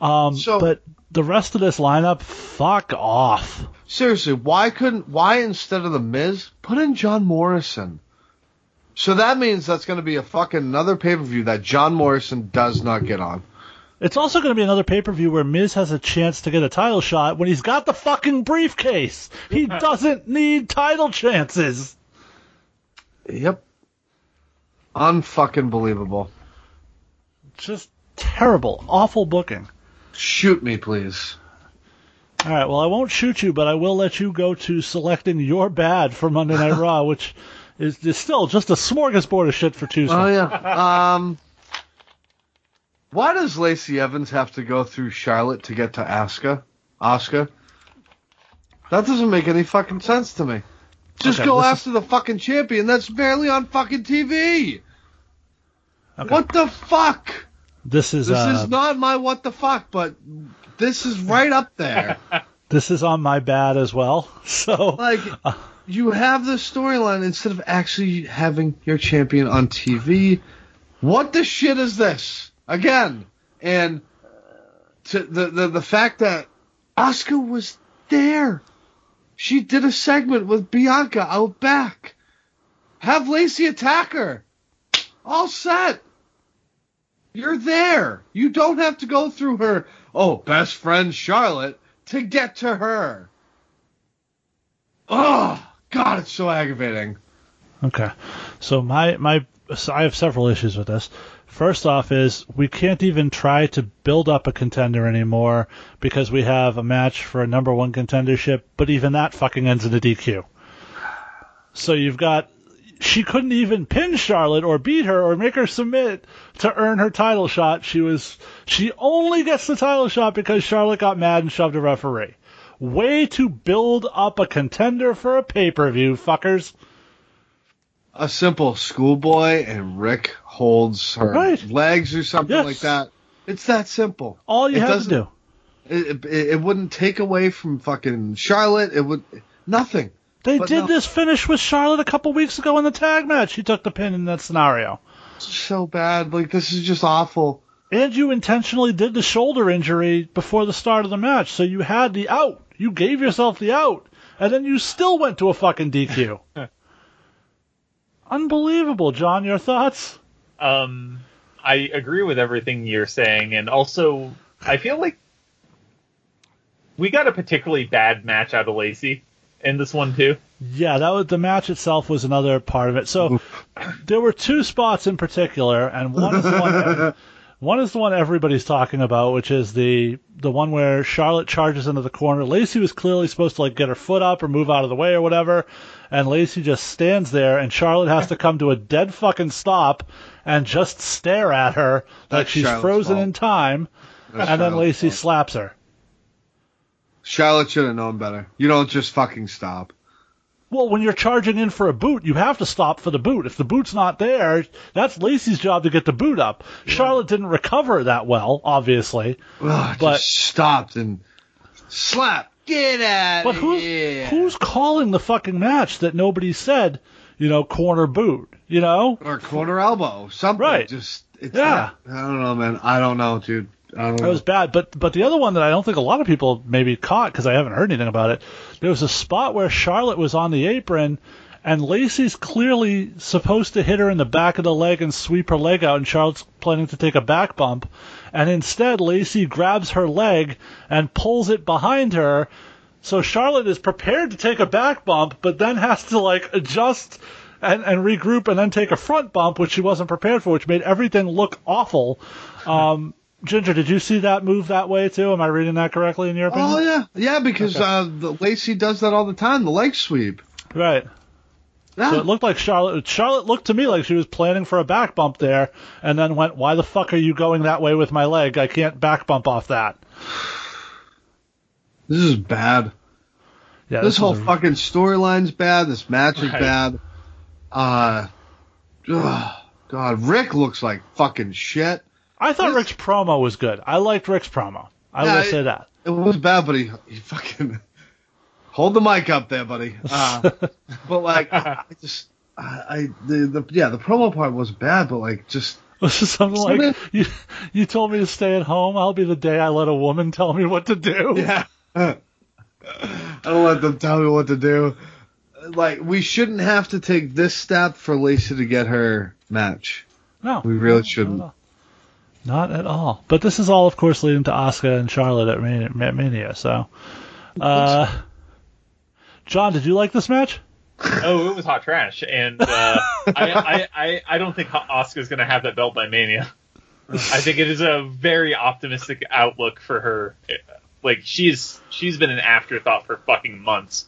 [SPEAKER 2] Um,
[SPEAKER 4] So-
[SPEAKER 2] but the rest of this lineup, fuck off.
[SPEAKER 4] seriously, why couldn't why instead of the Miz put in John Morrison? So that means that's going to be a fucking another pay per view that John Morrison does not get on.
[SPEAKER 2] It's also going to be another pay per view where Miz has a chance to get a title shot when he's got the fucking briefcase. He doesn't need title chances.
[SPEAKER 4] Yep. Unfucking believable.
[SPEAKER 2] Just terrible, awful booking.
[SPEAKER 4] Shoot me, please.
[SPEAKER 2] All right, well, I won't shoot you, but I will let you go to selecting your bad for Monday Night Raw, *laughs* which is, is still just a smorgasbord of shit for Tuesday.
[SPEAKER 4] Oh yeah. Um. Why does Lacey Evans have to go through Charlotte to get to Asuka? Asuka? That doesn't make any fucking sense to me. Just
[SPEAKER 2] Okay,
[SPEAKER 4] go after the fucking champion that's barely on fucking TV.
[SPEAKER 2] Okay.
[SPEAKER 4] What the fuck?
[SPEAKER 2] This is
[SPEAKER 4] This
[SPEAKER 2] uh,
[SPEAKER 4] is not my what the fuck, but this is right up there. *laughs*
[SPEAKER 2] this is on my bad as well. *laughs* So
[SPEAKER 4] like you have the storyline instead of actually having your champion on TV. What the shit is this? Again, and to the the, the fact that Asuka was there. She did a segment with Bianca out back. Have Lacey attack her. All set. You're there. You don't have to go through her, oh, best friend Charlotte, to get to her. Oh, God, it's so aggravating.
[SPEAKER 2] Okay. So my my so I have several issues with this. First off is we can't even try to build up a contender anymore because we have a match for a number one contendership, but even that fucking ends in a DQ. So you've got she couldn't even pin Charlotte or beat her or make her submit to earn her title shot. She was she only gets the title shot because Charlotte got mad and shoved a referee. Way to build up a contender for a pay-per-view, fuckers.
[SPEAKER 4] A simple schoolboy and Ric holds her
[SPEAKER 2] Right.
[SPEAKER 4] legs or something
[SPEAKER 2] Yes.
[SPEAKER 4] like that. It's that simple.
[SPEAKER 2] All you
[SPEAKER 4] It
[SPEAKER 2] have to do.
[SPEAKER 4] It, it, it wouldn't take away from fucking Charlotte. It would nothing.
[SPEAKER 2] They did
[SPEAKER 4] no.
[SPEAKER 2] this finish with Charlotte a couple weeks ago in the tag match. She took the pin in that scenario.
[SPEAKER 4] So bad. Like this is just awful.
[SPEAKER 2] And you intentionally did the shoulder injury before the start of the match, so you had the out. You gave yourself the out, and then you still went to a fucking DQ. *laughs* Unbelievable, John. Your thoughts?
[SPEAKER 3] Um, I agree with everything you're saying, and also I feel like we got a particularly bad match out of Lacey in this one too.
[SPEAKER 2] Yeah, that was the match itself was another part of it. So there were two spots in particular, and one is the one *laughs* one is the one everybody's talking about, which is the the one where Charlotte charges into the corner. Lacey was clearly supposed to like get her foot up or move out of the way or whatever, and Lacey just stands there, and Charlotte has to come to a dead fucking stop and just stare at her like
[SPEAKER 4] That's
[SPEAKER 2] she's
[SPEAKER 4] Charlotte's
[SPEAKER 2] frozen
[SPEAKER 4] fault.
[SPEAKER 2] in time,
[SPEAKER 4] That's
[SPEAKER 2] and then
[SPEAKER 4] Charlotte's
[SPEAKER 2] Lacey
[SPEAKER 4] fault.
[SPEAKER 2] slaps her.
[SPEAKER 4] Charlotte should have known better. You don't just fucking stop.
[SPEAKER 2] Well, when you're charging in for a boot, you have to stop for the boot. If the boot's not there, that's Lacey's job to get the boot up. Charlotte didn't recover that well, obviously.
[SPEAKER 4] Ugh,
[SPEAKER 2] But-
[SPEAKER 4] just stopped and slap. Get out
[SPEAKER 2] But who's
[SPEAKER 4] here.
[SPEAKER 2] who's calling the fucking match that nobody said, you know, corner boot, you know?
[SPEAKER 4] or corner elbow, something.
[SPEAKER 2] Right.
[SPEAKER 4] Just it's
[SPEAKER 2] Yeah.
[SPEAKER 4] I don't know, man. I don't know, dude. I don't
[SPEAKER 2] That was bad. But but the other one that I don't think a lot of people maybe caught because I haven't heard anything about it. There was a spot where Charlotte was on the apron, and Lacey's clearly supposed to hit her in the back of the leg and sweep her leg out, and Charlotte's planning to take a back bump, and instead Lacey grabs her leg and pulls it behind her. So Charlotte is prepared to take a back bump, but then has to like adjust and, and regroup and then take a front bump, which she wasn't prepared for, which made everything look awful. Um, Ginger, did you see that move that way too? Am I reading that correctly in your opinion?
[SPEAKER 4] Oh yeah, yeah, because uh, the Lacey does that all the time. The leg sweep.
[SPEAKER 2] Right.
[SPEAKER 4] Yeah.
[SPEAKER 2] So it looked like Charlotte. Charlotte looked to me like she was planning for a back bump there, and then went, "Why the fuck are you going that way with my leg? I can't back bump off that."
[SPEAKER 4] this is bad.
[SPEAKER 2] Yeah,
[SPEAKER 4] this whole
[SPEAKER 2] is a-
[SPEAKER 4] fucking storyline's bad. This match is
[SPEAKER 3] Right.
[SPEAKER 4] bad. Uh, ugh, God, Ric looks like fucking shit.
[SPEAKER 2] I thought
[SPEAKER 4] this-
[SPEAKER 2] Ric's promo was good. I liked Ric's promo. I
[SPEAKER 4] Yeah,
[SPEAKER 2] will say that.
[SPEAKER 4] It was bad, but he, he fucking hold the mic up there, buddy. *laughs* Uh, but like, I I just, I, I the, the yeah, the promo part was bad, but like, just *laughs*
[SPEAKER 2] something like
[SPEAKER 4] Something-
[SPEAKER 2] you. You told me to stay at home. I'll be the day I let a woman tell me what to do.
[SPEAKER 4] yeah. *laughs* I don't let them tell me what to do. Like we shouldn't have to take this step for Lacey to get her match.
[SPEAKER 2] No,
[SPEAKER 4] We really shouldn't.
[SPEAKER 2] at all. Not at all. But this is all, of course, leading to Asuka and Charlotte at Mania. Mania so, uh, John, did you like this match?
[SPEAKER 3] Oh, it was hot trash, and uh, *laughs* I, I, I, I don't think Asuka's going to have that belt by Mania. I think it is a very optimistic outlook for her. Like she's she's been an afterthought for fucking months.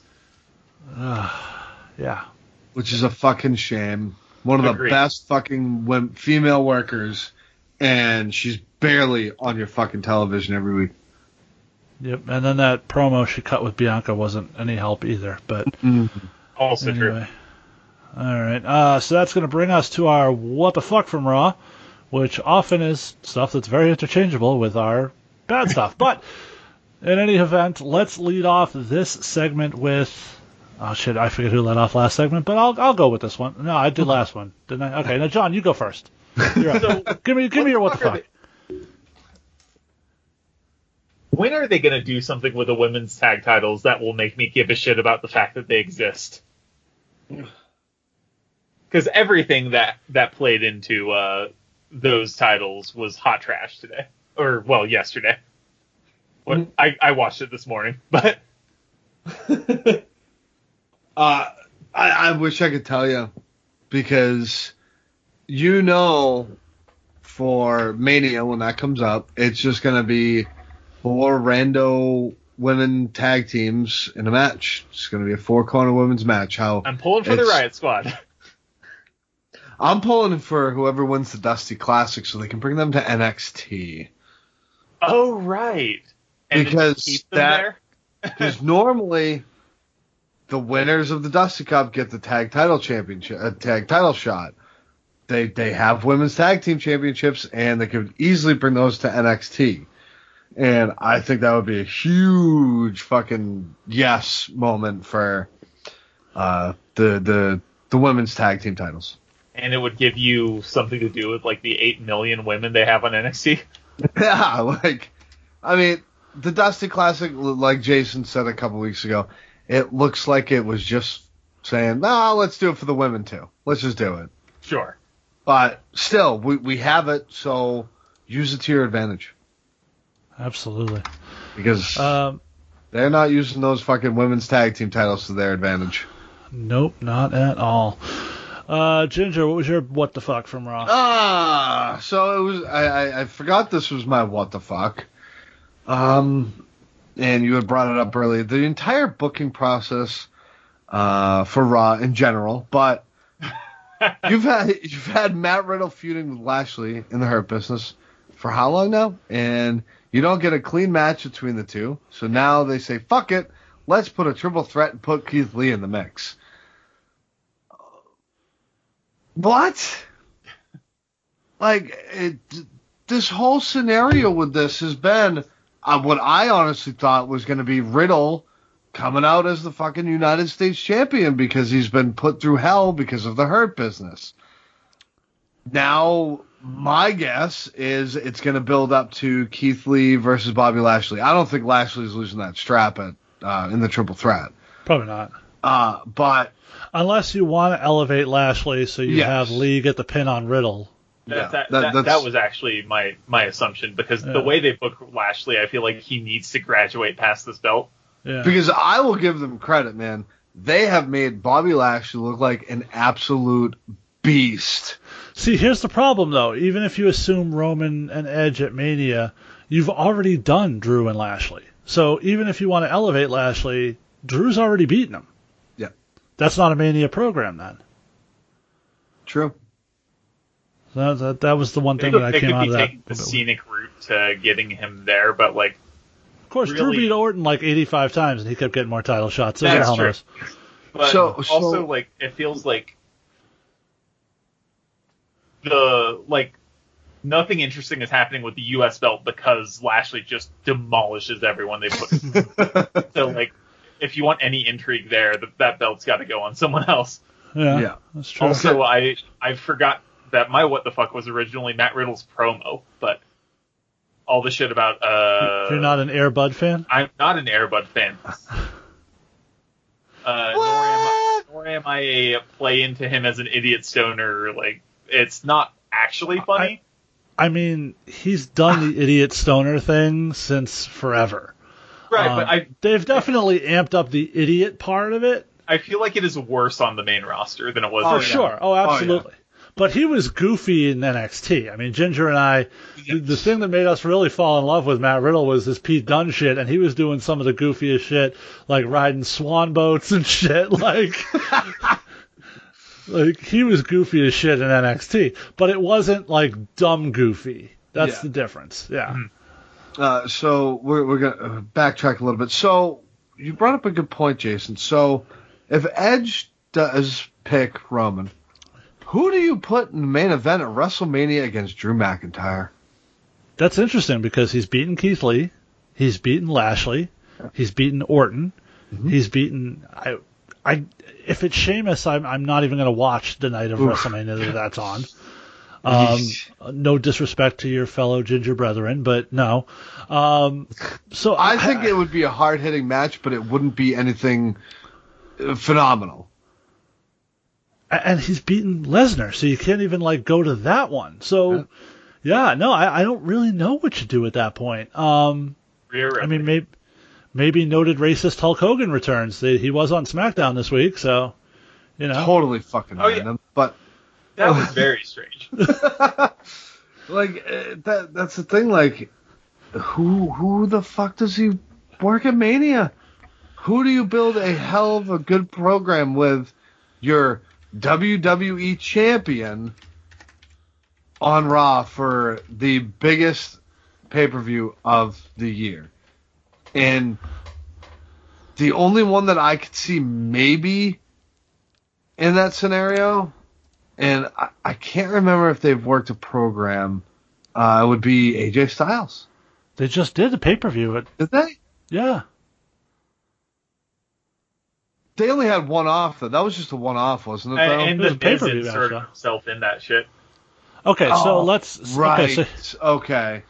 [SPEAKER 3] *sighs*
[SPEAKER 2] Yeah.
[SPEAKER 4] which is a fucking shame. One of the best fucking wom- female workers, and she's barely on your fucking television every week.
[SPEAKER 2] Yep. And then that promo she cut with Bianca wasn't any help either. But *laughs*
[SPEAKER 3] Also true.
[SPEAKER 2] All right. Uh, so that's going to bring us to our what the fuck from Raw, which often is stuff that's very interchangeable with our bad stuff. *laughs* But in any event, let's lead off this segment with. Oh shit! I forget who led off last segment, but I'll I'll go with this one. No, I did last one, didn't I? Okay, now John, you go first. *laughs* You're up.
[SPEAKER 3] So
[SPEAKER 2] give me give me your what the
[SPEAKER 3] fuck. When are they going to do something with the women's tag titles that will make me give a shit about the fact that they exist? *sighs* Because everything that that played into uh, those titles was hot trash today, or well, yesterday. What I, I watched it this morning, *laughs* but *laughs*
[SPEAKER 4] Uh, I, I wish I could tell you because you know for Mania when that comes up, it's just gonna be four rando women tag teams in a match. It's gonna be a four corner women's match. How
[SPEAKER 3] I'm pulling for the Riot Squad. *laughs*
[SPEAKER 4] I'm pulling for whoever wins the Dusty Classic so they can bring them to NXT.
[SPEAKER 3] Oh right, and
[SPEAKER 4] Because that- Because *laughs* normally the winners of the Dusty Cup get the tag title championship, a tag title shot. They they have women's tag team championships, and they could easily bring those to NXT. And I think that would be a huge fucking yes moment for uh, the the the women's tag team titles.
[SPEAKER 3] and it would give you something to do with like the eight million women they have on NXT. *laughs* *laughs*
[SPEAKER 4] Yeah, like, I mean, the Dusty Classic, like Jason said a couple weeks ago, it looks like it was just saying, "No, let's do it for the women too. Let's just do it."
[SPEAKER 3] Sure.
[SPEAKER 4] But still, we we have it, so use it to your advantage
[SPEAKER 2] Absolutely.
[SPEAKER 4] because
[SPEAKER 2] Um,
[SPEAKER 4] they're not using those fucking women's tag team titles to their advantage.
[SPEAKER 2] nope, not at all. Uh, Ginger, what was your what the fuck from Raw?
[SPEAKER 4] Ah, so it was. I, I I forgot this was my what the fuck. Um, and you had brought it up earlier. The entire booking process, uh, for Raw in general, but *laughs* you've had you've had Matt Riddle feuding with Lashley in the Hurt Business for how long now? And you don't get a clean match between the two. So now they say, "Fuck it, let's put a triple threat and put Keith Lee in the mix." What? Like it, this whole scenario with this has been uh, what I honestly thought was going to be Riddle coming out as the fucking United States champion because he's been put through hell because of the hurt business. Now, my guess is it's going to build up to Keith Lee versus Bobby Lashley. I don't think Lashley's losing that strap at uh, in the triple threat.
[SPEAKER 2] Probably not.
[SPEAKER 4] Uh, but
[SPEAKER 2] Unless you want to elevate Lashley so you
[SPEAKER 4] Yes.
[SPEAKER 2] have Lee get the pin on Riddle.
[SPEAKER 3] That,
[SPEAKER 4] Yeah,
[SPEAKER 3] that,
[SPEAKER 4] that-
[SPEAKER 3] that, that was actually my, my assumption because
[SPEAKER 2] Yeah.
[SPEAKER 3] the way they book Lashley, I feel like he needs to graduate past this belt.
[SPEAKER 2] Yeah.
[SPEAKER 4] Because I will give them credit, man. They have made Bobby Lashley look like an absolute beast.
[SPEAKER 2] See, here's the problem though. Even if you assume Roman and Edge at Mania, you've already done Drew and Lashley. So even if you want to elevate Lashley, Drew's already beaten him.
[SPEAKER 4] Yeah.
[SPEAKER 2] That's not a Mania program then.
[SPEAKER 4] True.
[SPEAKER 2] That, that, that was the one thing
[SPEAKER 3] could,
[SPEAKER 2] that I came out of that.
[SPEAKER 3] taking the scenic route to getting him there, but like
[SPEAKER 2] Of course, Drew beat Orton like 85 times and he kept getting more title shots. So
[SPEAKER 3] That's true.
[SPEAKER 2] knows?
[SPEAKER 3] But
[SPEAKER 4] So- so-
[SPEAKER 3] also, like, it feels like the like nothing interesting is happening with the U.S. belt because Lashley just demolishes everyone they put. *laughs* so, like, if you want any intrigue there, th that belt's got to go on someone else.
[SPEAKER 2] Yeah,
[SPEAKER 4] Yeah.
[SPEAKER 2] that's true.
[SPEAKER 3] Also, I I forgot that my what the fuck was originally Matt Riddle's promo, but all the shit about uh,
[SPEAKER 2] You're not an Airbud fan?
[SPEAKER 3] I'm not an Airbud fan. *laughs* Uh, nor am, I, nor am I a play into him as an idiot stoner. Like it's not actually funny.
[SPEAKER 2] I mean, he's done the *sighs* idiot stoner thing since forever.
[SPEAKER 3] right,
[SPEAKER 2] Um,
[SPEAKER 3] but I
[SPEAKER 2] they've definitely amped up the idiot part of it
[SPEAKER 3] I feel like it is worse on the main roster than it was.
[SPEAKER 4] Oh,
[SPEAKER 2] for
[SPEAKER 3] in-
[SPEAKER 4] yeah.
[SPEAKER 2] sure. Oh,
[SPEAKER 4] yeah.
[SPEAKER 2] absolutely. But he was goofy in NXT. I mean, Ginger and I, the, the thing that made us really fall in love with Matt Riddle was his Pete Dunne shit, and he was doing some of the goofiest shit, like riding swan boats and shit. *laughs* Like, like he was goofy as shit in NXT, but it wasn't like dumb goofy. That's
[SPEAKER 4] Yeah.
[SPEAKER 2] the difference. Yeah.
[SPEAKER 4] Uh, so we're we're gonna uh, backtrack a little bit. So you brought up a good point, Jason. So if Edge does pick Roman, who do you put in the main event at WrestleMania against Drew McIntyre?
[SPEAKER 2] That's interesting because he's beaten Keith Lee, he's beaten Lashley, he's beaten Orton, he's beaten I I if it's Sheamus, I'm I'm not even going to watch the night of
[SPEAKER 4] Oof.
[SPEAKER 2] WrestleMania that that's on. *laughs* Um, no disrespect to your fellow ginger brethren, but no. Um, so
[SPEAKER 4] I think it would be a hard hitting match, but it wouldn't be anything uh, phenomenal.
[SPEAKER 2] and he's beaten Lesnar, so you can't even like go to that one. So yeah, no, I, I don't really know what you do at that point. Um,
[SPEAKER 3] Rhea
[SPEAKER 2] I mean, maybe maybe noted racist Hulk Hogan returns. He was on SmackDown this week, so you know.
[SPEAKER 4] Totally fucking
[SPEAKER 3] Oh, yeah.
[SPEAKER 4] random. But
[SPEAKER 3] that was *laughs* very strange. *laughs*
[SPEAKER 4] like uh, that that's the thing. Like who who the fuck does he work at Mania? Who do you build a hell of a good program with your WWE champion on Raw for the biggest pay per view of the year? And the only one that I could see maybe in that scenario, and I, I can't remember if they've worked a program, uh, would be AJ Styles.
[SPEAKER 2] They just did the pay per view.
[SPEAKER 4] Did they?
[SPEAKER 2] Yeah.
[SPEAKER 4] They only had one off though. That was just a one off, wasn't it?
[SPEAKER 3] and
[SPEAKER 4] Though?
[SPEAKER 3] and
[SPEAKER 2] It
[SPEAKER 3] the
[SPEAKER 2] a pay-per-view
[SPEAKER 3] Miz inserted
[SPEAKER 2] though.
[SPEAKER 3] himself in that shit.
[SPEAKER 2] Okay, so
[SPEAKER 4] Oh,
[SPEAKER 2] let's.
[SPEAKER 4] right.
[SPEAKER 2] Okay, *laughs* so,
[SPEAKER 4] okay.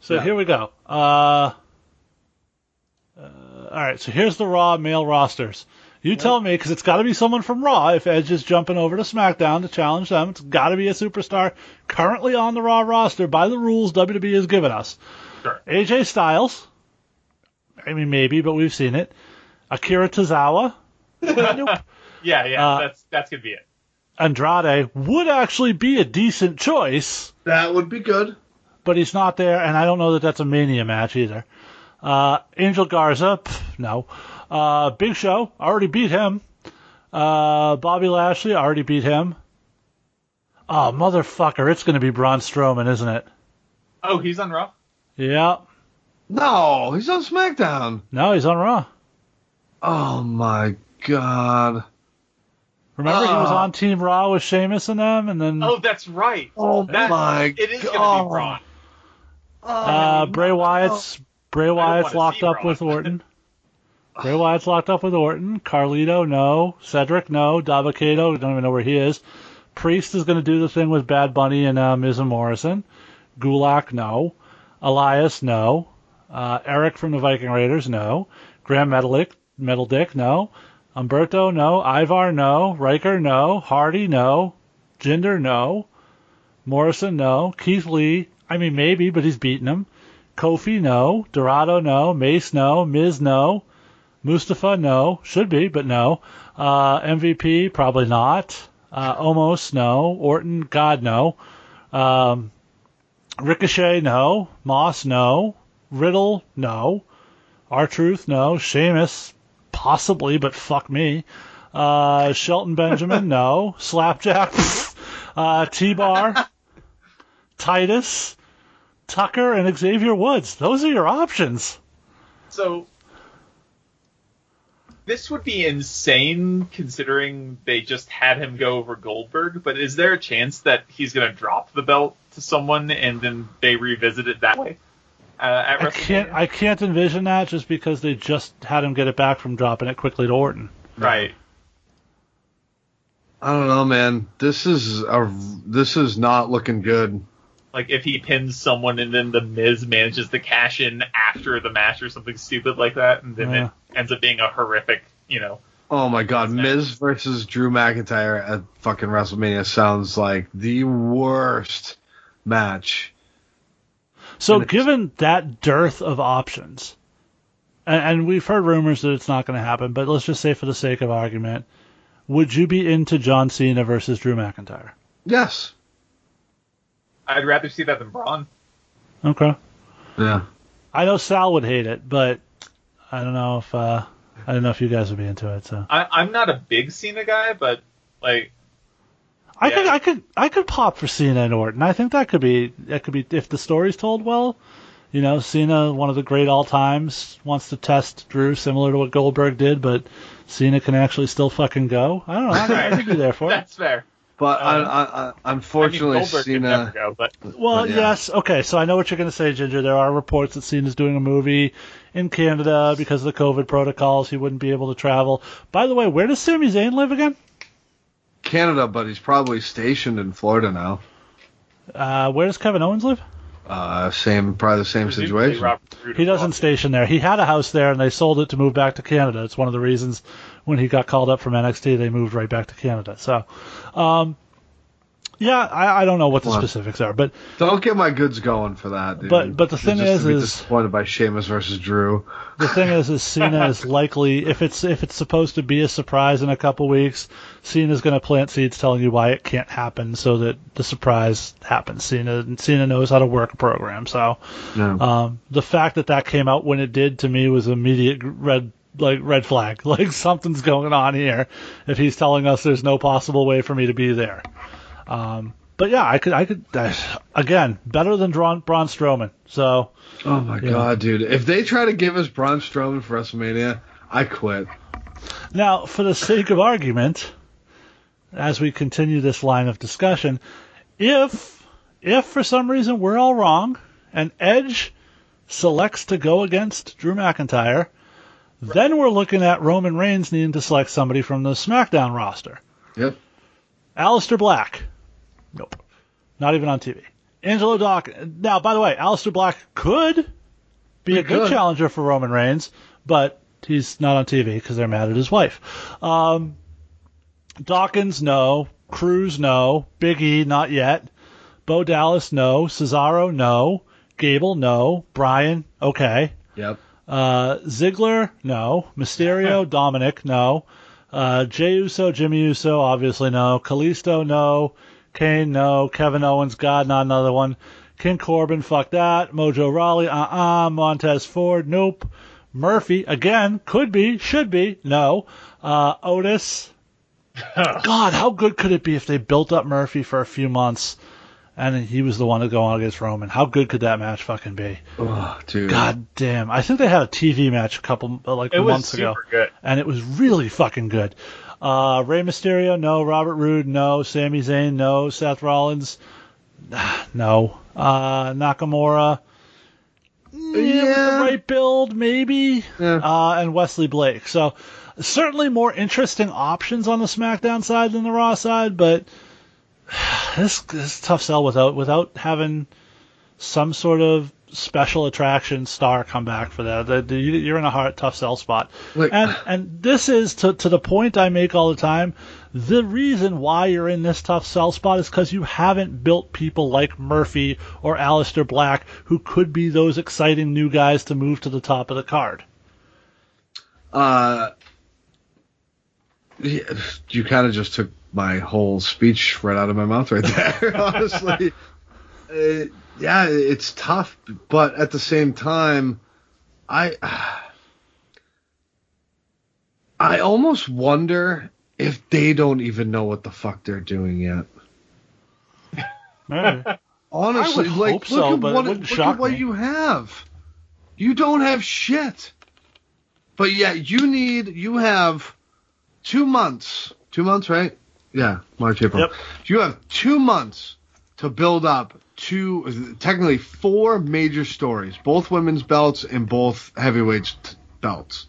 [SPEAKER 2] so
[SPEAKER 4] Yeah.
[SPEAKER 2] here we go. Uh, all right, so here's the Raw male rosters. You tell me, because it's got to be someone from Raw. If Edge is jumping over to SmackDown to challenge them, it's got to be a superstar currently on the Raw roster by the rules WWE has given us.
[SPEAKER 3] Sure.
[SPEAKER 2] AJ Styles. I mean, maybe, but we've seen it. Akira Tozawa. *laughs* nope.
[SPEAKER 3] Yeah, yeah,
[SPEAKER 2] Uh,
[SPEAKER 3] that's that's gonna be it.
[SPEAKER 2] Andrade would actually be a decent choice,
[SPEAKER 4] That would be good.
[SPEAKER 2] but he's not there, and I don't know that that's a Mania match either. Uh, Angel Garza, pff, no. Uh, Big Show, already beat him. Uh, Bobby Lashley, already beat him. Oh, motherfucker, it's going to be Braun Strowman, isn't it?
[SPEAKER 3] Oh, he's on Raw.
[SPEAKER 2] Yeah.
[SPEAKER 4] No, he's on SmackDown.
[SPEAKER 2] No, he's on Raw.
[SPEAKER 4] Oh my god.
[SPEAKER 2] Remember, he was
[SPEAKER 4] Oh.
[SPEAKER 2] on Team Raw with Sheamus and them, and then
[SPEAKER 3] Oh, that's right.
[SPEAKER 4] Oh
[SPEAKER 3] That-
[SPEAKER 4] my
[SPEAKER 3] It is
[SPEAKER 4] god.
[SPEAKER 3] gonna be Braun.
[SPEAKER 2] Uh, Bray Wyatt's Bray Wyatt's locked up with Orton. Bray Wyatt's locked up with Orton. Carlito, no. Cedric, no. Dabba-Kato, don't even know where he is. Priest is going to do the thing with Bad Bunny and uh, Miz and Morrison. Gulak, no. Elias, no. Uh, Eric from the Viking Raiders, no. Gran Metalik, Metal Dick, no. Humberto, no. Ivar, no. Ryker, no. Hardy, no. Jinder, no. Morrison, no. Keith Lee, I mean, maybe, but he's beaten him. Kofi, no. Dorado, no. Mace, no. Miz, no. Mustafa, no. Should be, but no. Uh, MVP, probably not. Uh, Omos, no. Orton, God, no. Um, Ricochet, no. Moss, no. Riddle, no. R Truth, no. Sheamus, possibly, but fuck me. Uh, Shelton Benjamin, no. *laughs* Slapjack, *laughs* uh, T Bar, Titus, Tucker, and Xavier Woods. Those are your options.
[SPEAKER 3] So this would be insane considering they just had him go over Goldberg, but is there a chance that he's going to drop the belt to someone and then they revisit it that way? Uh, at
[SPEAKER 2] I can't. I can't envision that just because they just had him get it back from dropping it quickly to Orton.
[SPEAKER 3] Right.
[SPEAKER 4] I don't know, man. This is a this is not looking good.
[SPEAKER 3] Like if he pins someone and then the Miz manages to cash in after the match or something stupid like that, and then
[SPEAKER 2] Yeah.
[SPEAKER 3] it ends up being a horrific, you know,
[SPEAKER 4] Oh my god, Miz versus Drew McIntyre at fucking WrestleMania sounds like the worst match.
[SPEAKER 2] So,
[SPEAKER 4] And
[SPEAKER 2] given that dearth of options, and, and we've heard rumors that it's not going to happen, but let's just say for the sake of argument, would you be into John Cena versus Drew McIntyre?
[SPEAKER 4] Yes.
[SPEAKER 3] I'd rather see that than Braun.
[SPEAKER 2] Okay.
[SPEAKER 4] Yeah.
[SPEAKER 2] I know Sal would hate it, but I don't know if uh, I don't know if you guys would be into it. So
[SPEAKER 3] I, I'm not a big Cena guy, but like
[SPEAKER 2] I could, I could, I could pop for Cena and Orton. I think that could be, that could be if the story's told well. You know, Cena, one of the great all times, wants to test Drew, similar to what Goldberg did, but Cena can actually still fucking go. I don't know. I, could- I could be *laughs* there for it.
[SPEAKER 3] that's fair.
[SPEAKER 4] But
[SPEAKER 3] Uh,
[SPEAKER 4] I, I, I,
[SPEAKER 3] I
[SPEAKER 4] unfortunately,
[SPEAKER 3] mean, Goldberg never
[SPEAKER 4] Cena.
[SPEAKER 3] go, but
[SPEAKER 2] Well,
[SPEAKER 4] Yeah.
[SPEAKER 2] yes. Okay, so I know what you're going to say, Ginger. There are reports that Cena's doing a movie in Canada because of the COVID protocols. He wouldn't be able to travel. By the way, where does Sami Zayn live again?
[SPEAKER 4] Canada, but he's probably stationed in Florida now.
[SPEAKER 2] Uh, where does Kevin Owens live?
[SPEAKER 4] Uh, same, probably the same situation.
[SPEAKER 2] He doesn't station there. He had a house there, and they sold it to move back to Canada. It's one of the reasons when he got called up from NXT, they moved right back to Canada. So, um, yeah, I, I don't know what the
[SPEAKER 4] Well,
[SPEAKER 2] specifics are, but
[SPEAKER 4] Don't get my goods going for that, dude.
[SPEAKER 2] But- but the thing is- is-
[SPEAKER 4] disappointed by Sheamus versus Drew.
[SPEAKER 2] the thing is, is Cena is *laughs* likely if it's if it's supposed to be a surprise in a couple weeks, Cena's going to plant seeds telling you why it can't happen, so that the surprise happens. Cena Cena knows how to work a program, so.
[SPEAKER 4] No.
[SPEAKER 2] Um, the fact that that came out when it did to me was immediate red like red flag. *laughs* Like something's going on here. If he's telling us there's no possible way for me to be there. Um, but yeah, I could I could uh, again better than Braun, Braun Strowman. So
[SPEAKER 4] oh my
[SPEAKER 2] yeah.
[SPEAKER 4] god, dude! If they try to give us Braun Strowman for WrestleMania, I quit.
[SPEAKER 2] now, for the sake of argument, as we continue this line of discussion, if if for some reason we're all wrong and Edge selects to go against Drew McIntyre, then we're looking at Roman Reigns needing to select somebody from the SmackDown roster.
[SPEAKER 4] Yep.
[SPEAKER 2] Aleister Black. Nope. Not even on TV. Angelo Dawkins. Now, by the way, Aleister Black could be
[SPEAKER 4] He
[SPEAKER 2] a good
[SPEAKER 4] could.
[SPEAKER 2] challenger for Roman Reigns, but he's not on TV because they're mad at his wife. Um, Dawkins, no. Crews, no. Big E, not yet. Bo Dallas, no. Cesaro, no. Gable, no. Bryan, okay.
[SPEAKER 4] Yep.
[SPEAKER 2] Uh, Ziggler, no. Mysterio, *laughs* Dominik, no. Uh, Jey Uso, Jimmy Uso, obviously no. Kalisto, no. Kane, no. Kevin Owens, God, not another one. King Corbin, fuck that. Mojo Rawley, uh-uh. Montez Ford, nope. Murphy, again, could be, should be, no. Uh, Otis. *laughs* God, how good could it be if they built up Murphy for a few months and he was the one to go on against Roman? How good could that match fucking be?
[SPEAKER 4] Oh, dude.
[SPEAKER 2] God damn! I think they had a TV match a couple uh, like
[SPEAKER 3] It was
[SPEAKER 2] months
[SPEAKER 3] super
[SPEAKER 2] ago,
[SPEAKER 3] good.
[SPEAKER 2] and it was really fucking good. Uh, Rey Mysterio, no. Robert Roode, no. Sami Zayn, no. Seth Rollins, *sighs* no. Uh, Nakamura, yeah, with the right build, maybe.
[SPEAKER 4] Yeah.
[SPEAKER 2] Uh, and Wesley Blake. So certainly more interesting options on the SmackDown side than the Raw side, but *sighs* this, this is tough sell without without having some sort of special attraction star come back for that. The- the- you- You're in a hard, tough sell spot.
[SPEAKER 4] Like-
[SPEAKER 2] and and this is to to the point I make all the time. The reason why you're in this tough sell spot is because you haven't built people like Murphy or Aleister Black who could be those exciting new guys to move to the top of the card.
[SPEAKER 4] Uh, you kind of just took my whole speech right out of my mouth right there. *laughs* Honestly, Uh, yeah, it's tough, but at the same time, I *sighs* I almost wonder if they don't even know what the fuck they're doing yet. *laughs*
[SPEAKER 2] Maybe.
[SPEAKER 4] Honestly, like
[SPEAKER 2] hope
[SPEAKER 4] look
[SPEAKER 2] so,
[SPEAKER 4] at
[SPEAKER 2] but
[SPEAKER 4] what, look
[SPEAKER 2] shock
[SPEAKER 4] at what you have. You don't have shit. But yeah, you need you have two months. Two months, right? Yeah, March, April.
[SPEAKER 2] Yep.
[SPEAKER 4] You have two months to build up two, technically four major stories, both women's belts and both heavyweight t- belts.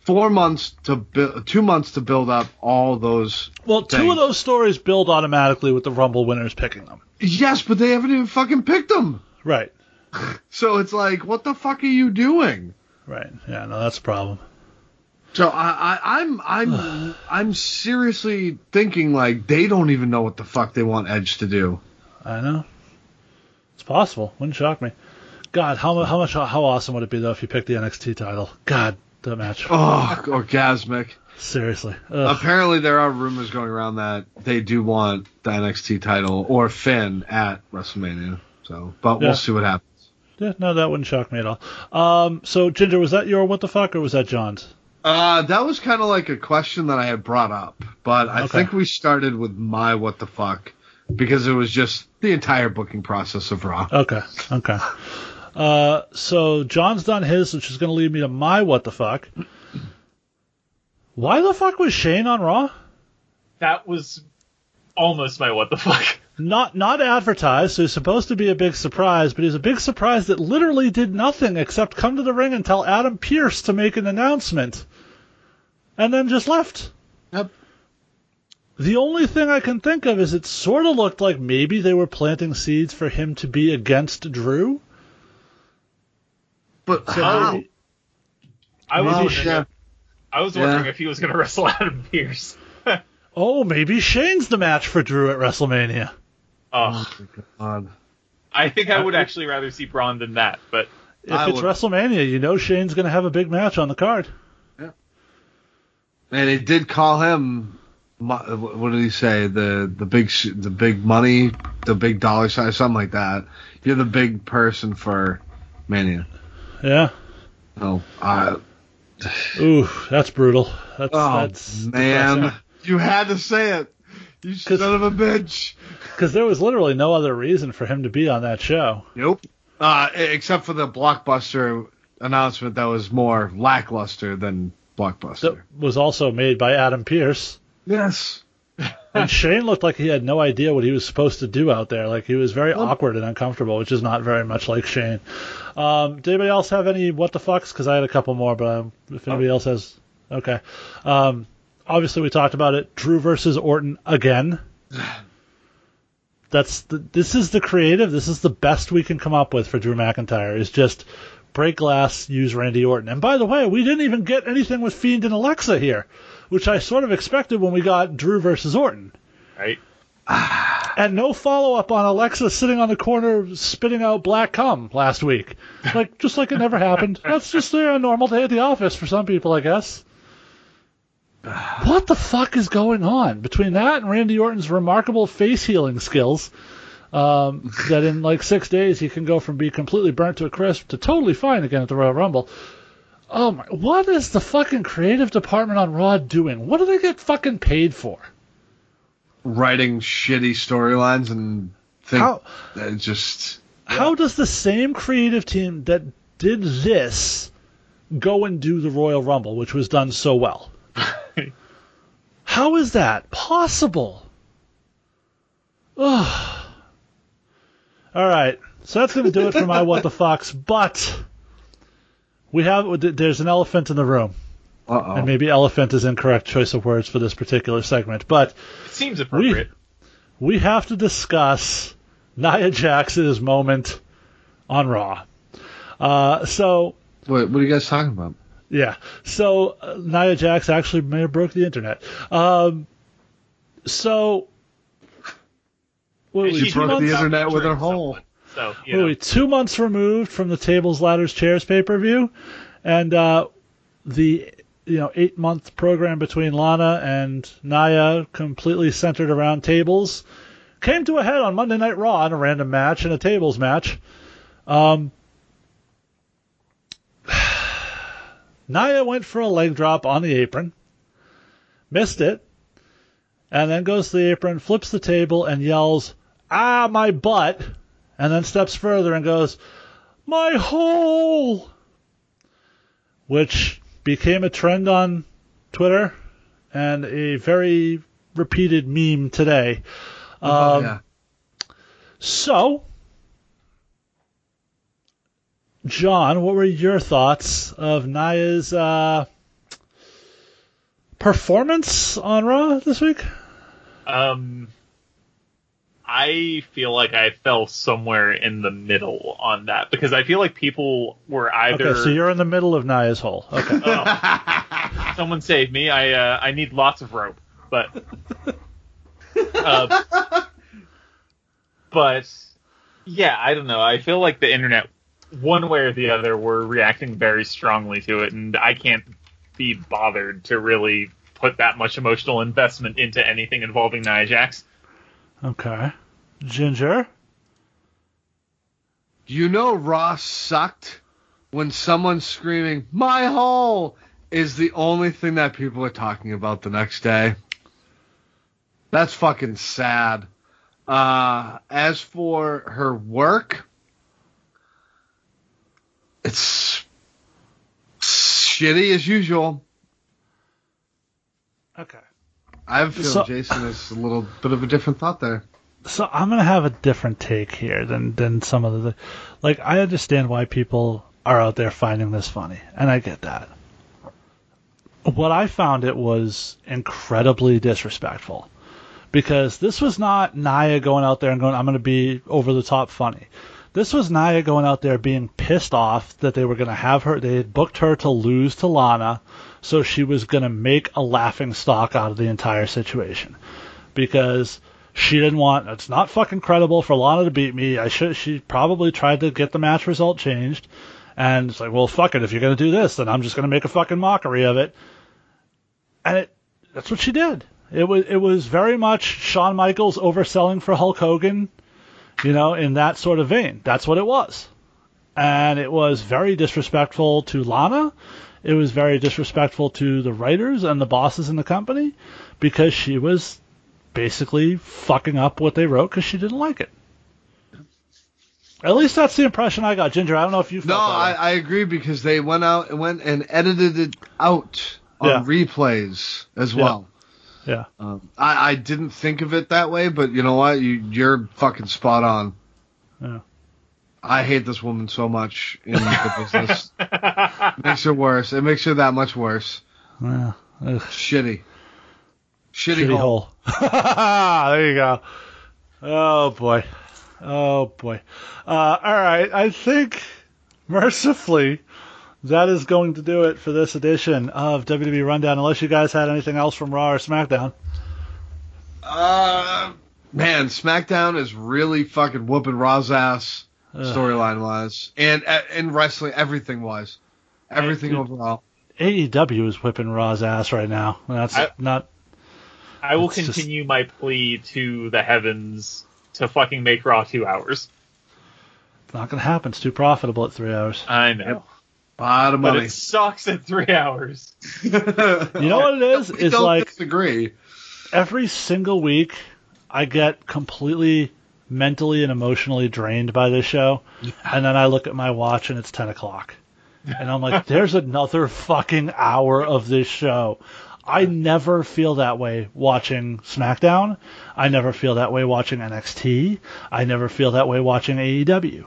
[SPEAKER 4] Four months to build, two months to build up all those.
[SPEAKER 2] Well, two of those stories build automatically with the Rumble winners picking them.
[SPEAKER 4] Yes, but they haven't even fucking picked them.
[SPEAKER 2] Right. *laughs*
[SPEAKER 4] So it's like, what the fuck are you doing?
[SPEAKER 2] Right. Yeah, no, that's a problem.
[SPEAKER 4] So I, I, I'm I'm *sighs* I'm seriously thinking like they don't even know what the fuck they want Edge to do.
[SPEAKER 2] I know. It's possible. Wouldn't shock me. God, how how much how awesome would it be though if you picked the NXT title? God, that match.
[SPEAKER 4] Oh, orgasmic.
[SPEAKER 2] Seriously. Ugh.
[SPEAKER 4] Apparently, there are rumors going around that they do want the NXT title or Finn at WrestleMania. So, but
[SPEAKER 2] Yeah.
[SPEAKER 4] we'll see what happens.
[SPEAKER 2] Yeah, no, that wouldn't shock me at all. Um, so Ginger, was that your what the fuck or was that John's?
[SPEAKER 4] Uh, that was kind of like a question that I had brought up, but I
[SPEAKER 2] Okay.
[SPEAKER 4] think we started with my what the fuck because it was just the entire booking process of Raw.
[SPEAKER 2] Okay, okay. Uh, so John's done his, which is going to lead me to my what the fuck. Why the fuck was Shane on Raw?
[SPEAKER 3] That was almost my what the fuck.
[SPEAKER 2] Not not advertised, so he's supposed to be a big surprise, but he's a big surprise that literally did nothing except come to the ring and tell Adam Pearce to make an announcement, and then just left.
[SPEAKER 4] Yep.
[SPEAKER 2] The only thing I can think of is it sort of looked like maybe they were planting seeds for him to be against Drew.
[SPEAKER 4] But
[SPEAKER 2] So
[SPEAKER 4] how?
[SPEAKER 2] maybe-
[SPEAKER 3] I was
[SPEAKER 4] Well,
[SPEAKER 3] wondering.
[SPEAKER 4] yeah.
[SPEAKER 3] If, I was
[SPEAKER 4] Yeah.
[SPEAKER 3] if he was going *laughs* to wrestle Adam Pearce. *laughs*
[SPEAKER 2] oh, maybe Shane's the match for Drew at WrestleMania.
[SPEAKER 3] Oh, oh
[SPEAKER 4] God.
[SPEAKER 3] I think I would actually rather see Braun than that, but
[SPEAKER 2] If
[SPEAKER 4] I
[SPEAKER 2] it's
[SPEAKER 4] would-
[SPEAKER 2] WrestleMania, you know Shane's going to have a big match on the card.
[SPEAKER 4] And it did call him. What did he say? The the big the big money, the big dollar sign, something like that. You're the big person for Mania.
[SPEAKER 2] Yeah.
[SPEAKER 4] Oh, I,
[SPEAKER 2] Ooh, that's brutal. That's
[SPEAKER 4] oh
[SPEAKER 2] that's
[SPEAKER 4] man, you had to say it. You son of a bitch.
[SPEAKER 2] because there was literally no other reason for him to be on that show.
[SPEAKER 4] Nope. Uh, except for the blockbuster announcement that was more lackluster than blockbuster.
[SPEAKER 2] That was also made by Adam Pearce.
[SPEAKER 4] yes.
[SPEAKER 2] And *laughs* Shane looked like he had no idea what he was supposed to do out there. Like he was very awkward and uncomfortable, which is not very much like Shane. Um, did anybody else have any what the fucks? Because I had a couple more, but um, if anybody else has, okay. Um, obviously, we talked about it. Drew versus Orton again. *sighs* That's the, this is the creative. This is the best we can come up with for Drew McIntyre. Is just break glass, use Randy Orton. And by the way, we didn't even get anything with Fiend and Alexa here, which I sort of expected when we got Drew versus Orton.
[SPEAKER 3] right? Ah.
[SPEAKER 2] And no follow up on Alexa sitting on the corner spitting out black cum last week. Like, just like it never happened. *laughs* That's just a normal day at the office for some people, I guess. What the fuck is going on between that and Randy Orton's remarkable face healing skills? Um, that in like six days he can go from being completely burnt to a crisp to totally fine again at the Royal Rumble. Oh my! What is the fucking creative department on Raw doing? What do they get fucking paid for?
[SPEAKER 4] Writing shitty storylines and think
[SPEAKER 2] How
[SPEAKER 4] just
[SPEAKER 2] How does the same creative team that did this go and do the Royal Rumble, which was done so well? *laughs* How is that possible? Ugh. All right, so that's going to do it for my what the *laughs* fox. But we have there's an elephant in the room,
[SPEAKER 4] uh
[SPEAKER 2] and maybe elephant is incorrect choice of words for this particular segment, but
[SPEAKER 3] It seems appropriate.
[SPEAKER 2] we have to discuss Nia Jax's moment on Raw. Uh, so
[SPEAKER 4] What, what are you guys talking about?
[SPEAKER 2] yeah, so uh, Nia Jax actually may have broke the internet. Um, so what
[SPEAKER 3] And
[SPEAKER 2] were we,
[SPEAKER 4] She broke the internet with her hole.
[SPEAKER 3] So, you know,
[SPEAKER 2] we, two months removed from the tables, ladders, chairs pay per view, and uh, the you know eight month program between Lana and Nia, completely centered around tables, came to a head on Monday Night Raw in a random match and a tables match. Um, *sighs* Nia went for a leg drop on the apron, missed it, and then goes to the apron, flips the table, and yells, "Ah, my butt!" and then steps further and goes, My hole! Which became a trend on Twitter and a very repeated meme today.
[SPEAKER 4] Oh,
[SPEAKER 2] Um,
[SPEAKER 4] yeah.
[SPEAKER 2] So, John, what were your thoughts of Nia's uh, performance on Raw this week?
[SPEAKER 3] um, I feel like I fell somewhere in the middle on that because I feel like people were either
[SPEAKER 2] Okay, so you're in the middle of Nia's hole. Okay.
[SPEAKER 3] Oh. *laughs* Someone save me. I uh, I need lots of rope. But uh, but yeah, I don't know. I feel like the internet, one way or the other, were reacting very strongly to it, and I can't be bothered to really put that much emotional investment into anything involving Nia Jax.
[SPEAKER 2] Okay. Ginger?
[SPEAKER 4] You know Ross sucked when someone's screaming, My hole is the only thing that people are talking about the next day. That's fucking sad. Uh, as for her work, it's shitty as usual.
[SPEAKER 2] Okay.
[SPEAKER 4] I feel
[SPEAKER 2] So-
[SPEAKER 4] Jason is a little bit of a different thought there.
[SPEAKER 2] So I'm gonna have a different take here than than some of the, like I understand why people are out there finding this funny, and I get that. What I found it was incredibly disrespectful, because this was not Nia going out there and going, "I'm gonna be over the top funny." This was Nia going out there being pissed off that they were gonna have her. They had booked her to lose to Lana, so she was gonna make a laughing stock out of the entire situation, because she didn't want it's not fucking credible for Lana to beat me. I should she probably tried to get the match result changed. And it's like, well fuck it, if you're gonna do this, then I'm just gonna make a fucking mockery of it. And it that's what she did. It was it was very much Shawn Michaels overselling for Hulk Hogan, you know, in that sort of vein. That's what it was. And it was very disrespectful to Lana. It was very disrespectful to the writers and the bosses in the company because she was basically fucking up what they wrote because she didn't like it. At least that's the impression I got, Ginger. I don't know if you felt
[SPEAKER 4] No, I. I agree because they went out and went and edited it out on
[SPEAKER 2] Yeah.
[SPEAKER 4] replays as
[SPEAKER 2] Yeah.
[SPEAKER 4] well.
[SPEAKER 2] yeah.
[SPEAKER 4] Um, I, I didn't think of it that way, but you know what? You, you're fucking spot on.
[SPEAKER 2] Yeah.
[SPEAKER 4] I hate this woman so much in the business. It makes her worse. It makes her that much worse.
[SPEAKER 2] yeah. Ugh.
[SPEAKER 4] Shitty. Shitty,
[SPEAKER 2] Shitty
[SPEAKER 4] hole.
[SPEAKER 2] hole. *laughs* there you go. Oh boy. Oh boy. Uh, all right. I think mercifully that is going to do it for this edition of WWE Rundown. Unless you guys had anything else from Raw or SmackDown.
[SPEAKER 4] Uh, man, SmackDown is really fucking whooping Raw's ass. Storyline wise and uh, in wrestling, everything wise, everything
[SPEAKER 2] dude.
[SPEAKER 4] overall.
[SPEAKER 2] AEW is whipping Raw's ass right now. That's
[SPEAKER 3] I-
[SPEAKER 2] not.
[SPEAKER 3] I will
[SPEAKER 2] It's just-
[SPEAKER 3] continue my plea to the heavens to fucking make Raw two hours.
[SPEAKER 2] Not going to happen. It's too profitable at three hours.
[SPEAKER 3] I know,
[SPEAKER 4] Lot of
[SPEAKER 3] but
[SPEAKER 4] money.
[SPEAKER 3] it sucks at three hours.
[SPEAKER 4] you
[SPEAKER 2] You know what it is? *laughs*
[SPEAKER 4] We
[SPEAKER 2] It's
[SPEAKER 4] don't
[SPEAKER 2] like
[SPEAKER 4] disagree.
[SPEAKER 2] every single week I get completely mentally and emotionally drained by this show, and then I look at my watch and it's ten o'clock, and I'm like, "There's another fucking hour of this show." I never feel that way watching SmackDown. I never feel that way watching NXT. I never feel that way watching AEW.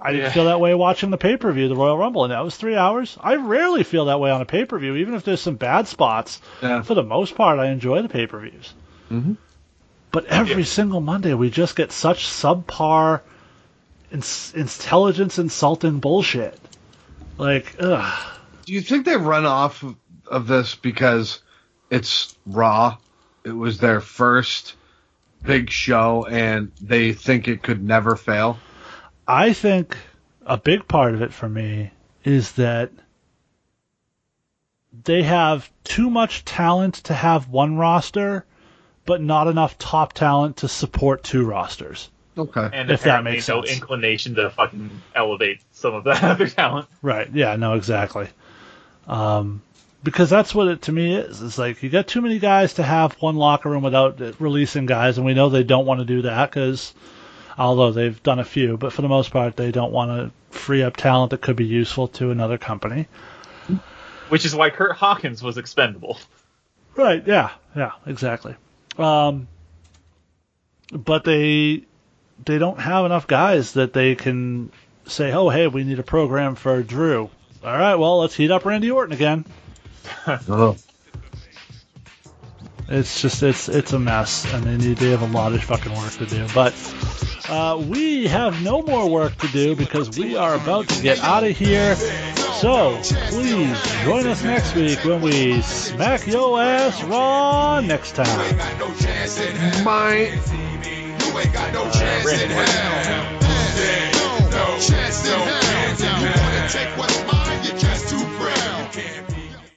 [SPEAKER 2] I didn't
[SPEAKER 3] Yeah.
[SPEAKER 2] feel that way watching the pay per view, the Royal Rumble, and that was three hours. I rarely feel that way on a pay per view, even if there's some bad spots.
[SPEAKER 4] Yeah.
[SPEAKER 2] For the most part, I enjoy the pay per views.
[SPEAKER 4] Mhm.
[SPEAKER 2] But every single Monday, we just get such subpar, ins- intelligence insulting bullshit. Like, ugh.
[SPEAKER 4] Do you think they run off of, of this because it's Raw? It was their first big show, and they think it could never fail.
[SPEAKER 2] I think a big part of it for me is that they have too much talent to have one roster, but not enough top talent to support two rosters.
[SPEAKER 4] Okay.
[SPEAKER 3] And
[SPEAKER 2] If that
[SPEAKER 3] apparently
[SPEAKER 2] makes
[SPEAKER 3] no
[SPEAKER 2] sense.
[SPEAKER 3] inclination to fucking elevate some of that *laughs* other talent.
[SPEAKER 2] Right. Yeah. No. Exactly. Um, because that's what it to me is. It's like you got too many guys to have one locker room without releasing guys, and we know they don't want to do that because, although they've done a few, but for the most part, they don't want to free up talent that could be useful to another company.
[SPEAKER 3] Which is why Curt Hawkins was expendable.
[SPEAKER 2] Right. Yeah. Yeah. Exactly. Um, but they they don't have enough guys that they can say, "Oh, hey, we need a program for Drew." All right. Well, let's heat up Randy Orton again.
[SPEAKER 4] Ugh. *laughs*
[SPEAKER 2] It's just it's it's a mess, and they need they have a lot of fucking work to do. But Uh, we have no more work to do because we are about to get out of here. So please join us next week when we smack yo ass raw next time.
[SPEAKER 1] You ain't got no chance in my You